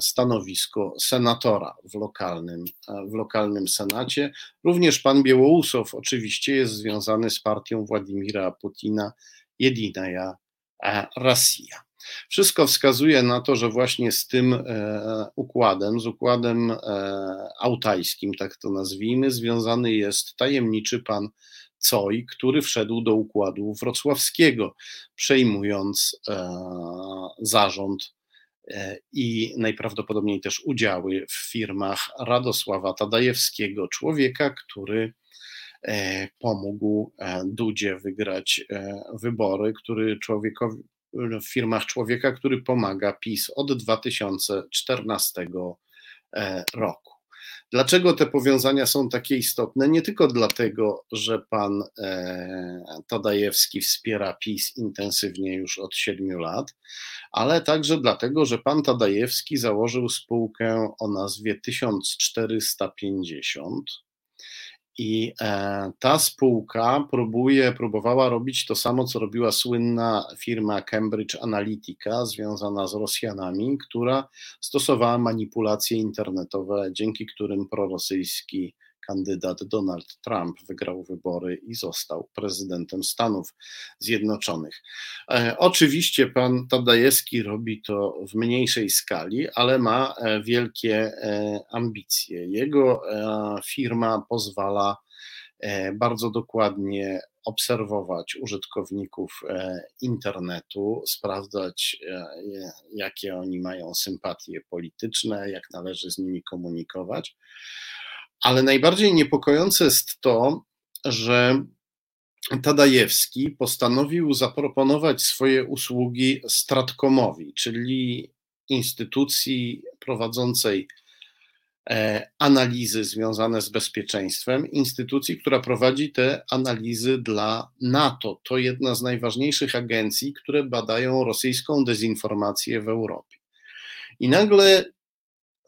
stanowisko senatora w lokalnym, e, w lokalnym senacie. Również pan Białousów oczywiście jest związany z partią Władimira Putina Jedinaja Rosja. Wszystko wskazuje na to, że właśnie z tym e, układem, z układem autajskim, tak to nazwijmy, związany jest tajemniczy pan Coj, który wszedł do układu wrocławskiego, przejmując zarząd E, i najprawdopodobniej też udziały w firmach Radosława Tadajewskiego, człowieka, który e, pomógł e, Dudzie wygrać wybory, który człowiekowi, w firmach człowieka, który pomaga PiS od 2014 roku. Dlaczego te powiązania są takie istotne? Nie tylko dlatego, że pan e, Tadajewski wspiera PiS intensywnie już od siedmiu lat, ale także dlatego, że pan Tadajewski założył spółkę o nazwie 1450 i e, ta spółka próbuje, próbowała robić to samo, co robiła słynna firma Cambridge Analytica, związana z Rosjanami, która stosowała manipulacje internetowe, dzięki którym prorosyjski kandydat Donald Trump wygrał wybory i został prezydentem Stanów Zjednoczonych. E, oczywiście pan Tadajewski robi to w mniejszej skali, ale ma e, wielkie e, ambicje. Jego firma pozwala bardzo dokładnie obserwować użytkowników internetu, sprawdzać, jakie oni mają sympatie polityczne, jak należy z nimi komunikować. Ale najbardziej niepokojące jest to, że Tadajewski postanowił zaproponować swoje usługi Stratkomowi, czyli instytucji prowadzącej e, analizy związane z bezpieczeństwem, instytucji, która prowadzi te analizy dla NATO. To jedna z najważniejszych agencji, które badają rosyjską dezinformację w Europie. I nagle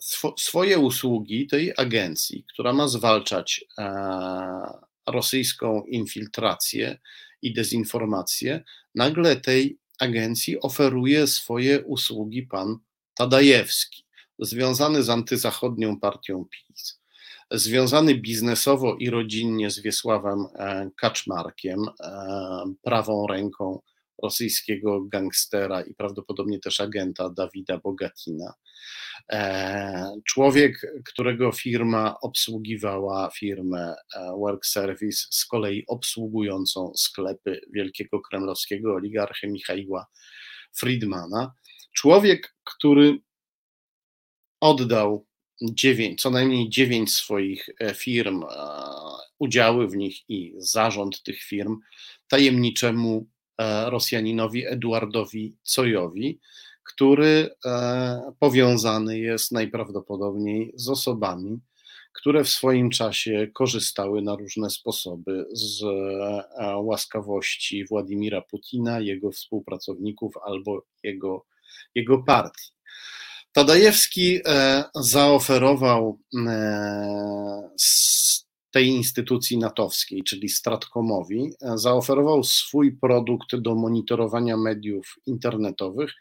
sw swoje usługi tej agencji, która ma zwalczać e, rosyjską infiltrację i dezinformację, nagle tej agencji oferuje swoje usługi pan Tadajewski, związany z antyzachodnią partią PiS, związany biznesowo i rodzinnie z Wiesławem e, Kaczmarkiem, e, prawą ręką rosyjskiego gangstera i prawdopodobnie też agenta Dawida Bogatina. E, człowiek, którego firma obsługiwała firmę e, Work Service, z kolei obsługującą sklepy wielkiego kremlowskiego oligarchy Michaiła Friedmana. Człowiek, który oddał dziewięć, co najmniej dziewięć swoich e, firm, udziały w nich i zarząd tych firm tajemniczemu Rosjaninowi Eduardowi Cojowi, który e, powiązany jest najprawdopodobniej z osobami, które w swoim czasie korzystały na różne sposoby z e, łaskawości Władimira Putina, jego współpracowników albo jego, jego partii. Tadajewski e, zaoferował tej instytucji natowskiej, czyli Stratkomowi, zaoferował swój produkt do monitorowania mediów internetowych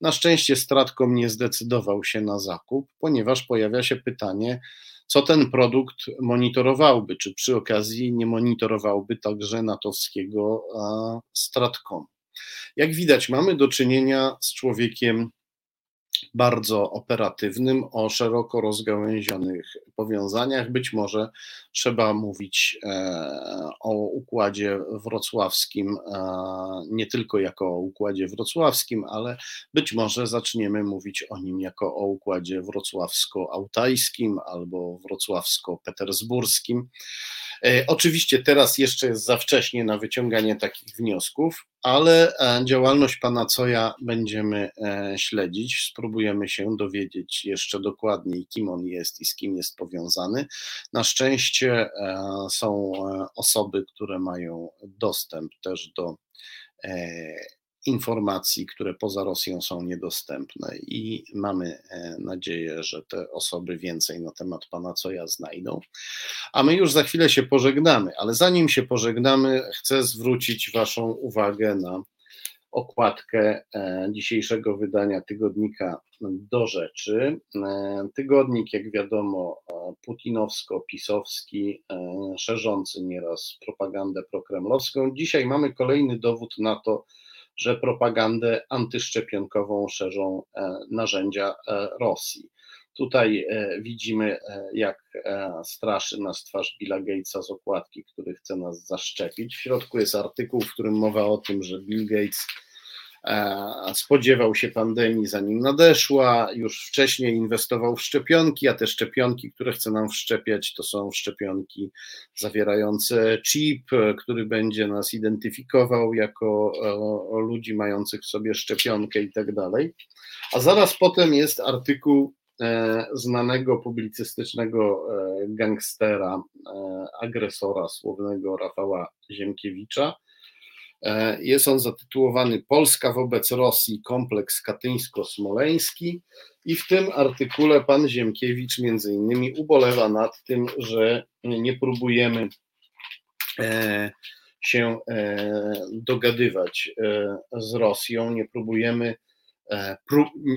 Na szczęście Stratcom nie zdecydował się na zakup, ponieważ pojawia się pytanie, co ten produkt monitorowałby, czy przy okazji nie monitorowałby także natowskiego Stratcom. Jak widać, mamy do czynienia z człowiekiem bardzo operatywnym, o szeroko rozgałęzionych powiązaniach. Być może trzeba mówić e, o układzie wrocławskim e, nie tylko jako o układzie wrocławskim, ale być może zaczniemy mówić o nim jako o układzie wrocławsko-autajskim albo wrocławsko-petersburskim. E, oczywiście teraz jeszcze jest za wcześnie na wyciąganie takich wniosków, ale działalność pana Coja będziemy śledzić. Spróbujemy się dowiedzieć jeszcze dokładniej, kim on jest i z kim jest powiązany. Na szczęście są osoby, które mają dostęp też do informacji, które poza Rosją są niedostępne i mamy e, nadzieję, że te osoby więcej na temat pana Coja znajdą. A my już za chwilę się pożegnamy, ale zanim się pożegnamy, chcę zwrócić Waszą uwagę na okładkę e, dzisiejszego wydania tygodnika do rzeczy. E, tygodnik, jak wiadomo, putinowsko-pisowski, szerzący nieraz propagandę prokremlowską. Dzisiaj mamy kolejny dowód na to, że propagandę antyszczepionkową szerzą e, narzędzia e, Rosji. Tutaj e, widzimy, jak straszy nas twarz Billa Gatesa z okładki, który chce nas zaszczepić. W środku jest artykuł, w którym mowa o tym, że Bill Gates spodziewał się pandemii zanim nadeszła, już wcześniej inwestował w szczepionki, a te szczepionki, które chce nam wszczepiać, to są szczepionki zawierające chip, który będzie nas identyfikował jako ludzi mających w sobie szczepionkę i tak dalej. A zaraz potem jest artykuł e, znanego publicystycznego e, gangstera, e, agresora słownego Rafała Ziemkiewicza, E, jest on zatytułowany Polska wobec Rosji kompleks katyńsko-smoleński. I w tym artykule pan Ziemkiewicz między innymi ubolewa nad tym, że nie próbujemy e, się e, dogadywać z Rosją, nie próbujemy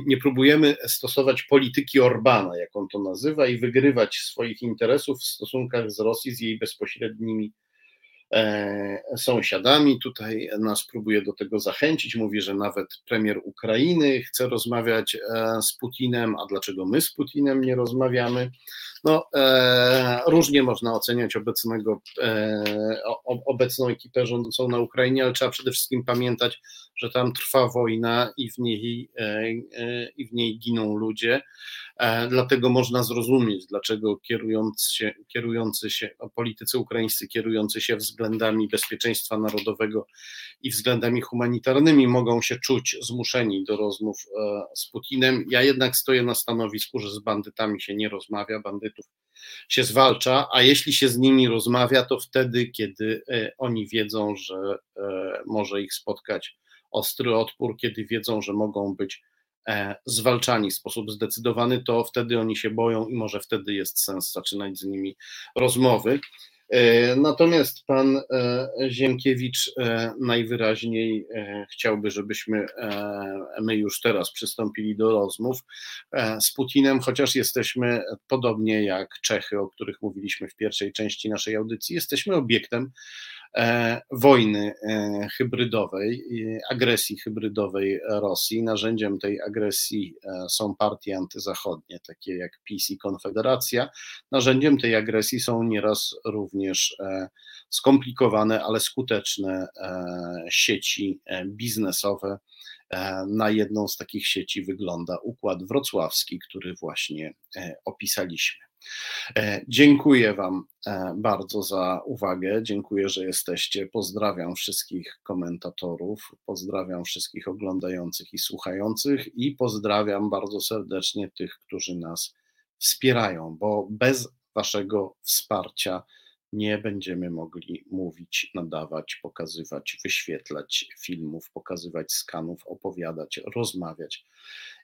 nie próbujemy stosować polityki Orbana, jak on to nazywa, i wygrywać swoich interesów w stosunkach z Rosji z jej bezpośrednimi E, sąsiadami. Tutaj nas próbuje do tego zachęcić. Mówi, że nawet premier Ukrainy chce rozmawiać e, z Putinem, a dlaczego my z Putinem nie rozmawiamy? No, e, różnie można oceniać obecnego, obecną ekipę rządzącą na Ukrainie, ale trzeba przede wszystkim pamiętać, że tam trwa wojna i w niej, i w niej giną ludzie. Dlatego można zrozumieć, dlaczego kierujący się, kierujący się politycy ukraińscy kierujący się względami bezpieczeństwa narodowego i względami humanitarnymi mogą się czuć zmuszeni do rozmów e, z Putinem. Ja jednak stoję na stanowisku, że z bandytami się nie rozmawia, bandytów się zwalcza, a jeśli się z nimi rozmawia, to wtedy, kiedy e, oni wiedzą, że e, może ich spotkać ostry odpór, kiedy wiedzą, że mogą być zwalczani w sposób zdecydowany, to wtedy oni się boją i może wtedy jest sens zaczynać z nimi rozmowy. E, natomiast pan e, Ziemkiewicz e, najwyraźniej chciałby, żebyśmy my już teraz przystąpili do rozmów z Putinem, chociaż jesteśmy podobnie jak Czechy, o których mówiliśmy w pierwszej części naszej audycji, jesteśmy obiektem E, wojny e, hybrydowej, agresji hybrydowej Rosji. Narzędziem tej agresji e, są partie antyzachodnie, takie jak PiS i Konfederacja. Narzędziem tej agresji są nieraz również skomplikowane, ale skuteczne sieci biznesowe. Na jedną z takich sieci wygląda układ wrocławski, który właśnie opisaliśmy. E, dziękuję Wam e, bardzo za uwagę. Dziękuję, że jesteście. Pozdrawiam wszystkich komentatorów, pozdrawiam wszystkich oglądających i słuchających i pozdrawiam bardzo serdecznie tych, którzy nas wspierają, bo bez Waszego wsparcia nie będziemy mogli mówić, nadawać, pokazywać, wyświetlać filmów, pokazywać skanów, opowiadać, rozmawiać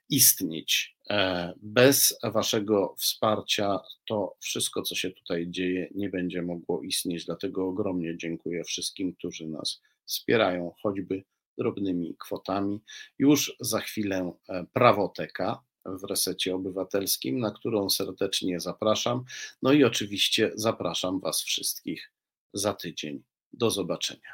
istnieć. E, bez Waszego wsparcia to wszystko, co się tutaj dzieje, nie będzie mogło istnieć. Dlatego ogromnie dziękuję wszystkim, którzy nas wspierają, choćby drobnymi kwotami. Już za chwilę e, prawoteka w resecie obywatelskim, na którą serdecznie zapraszam. No i oczywiście zapraszam Was wszystkich za tydzień. Do zobaczenia.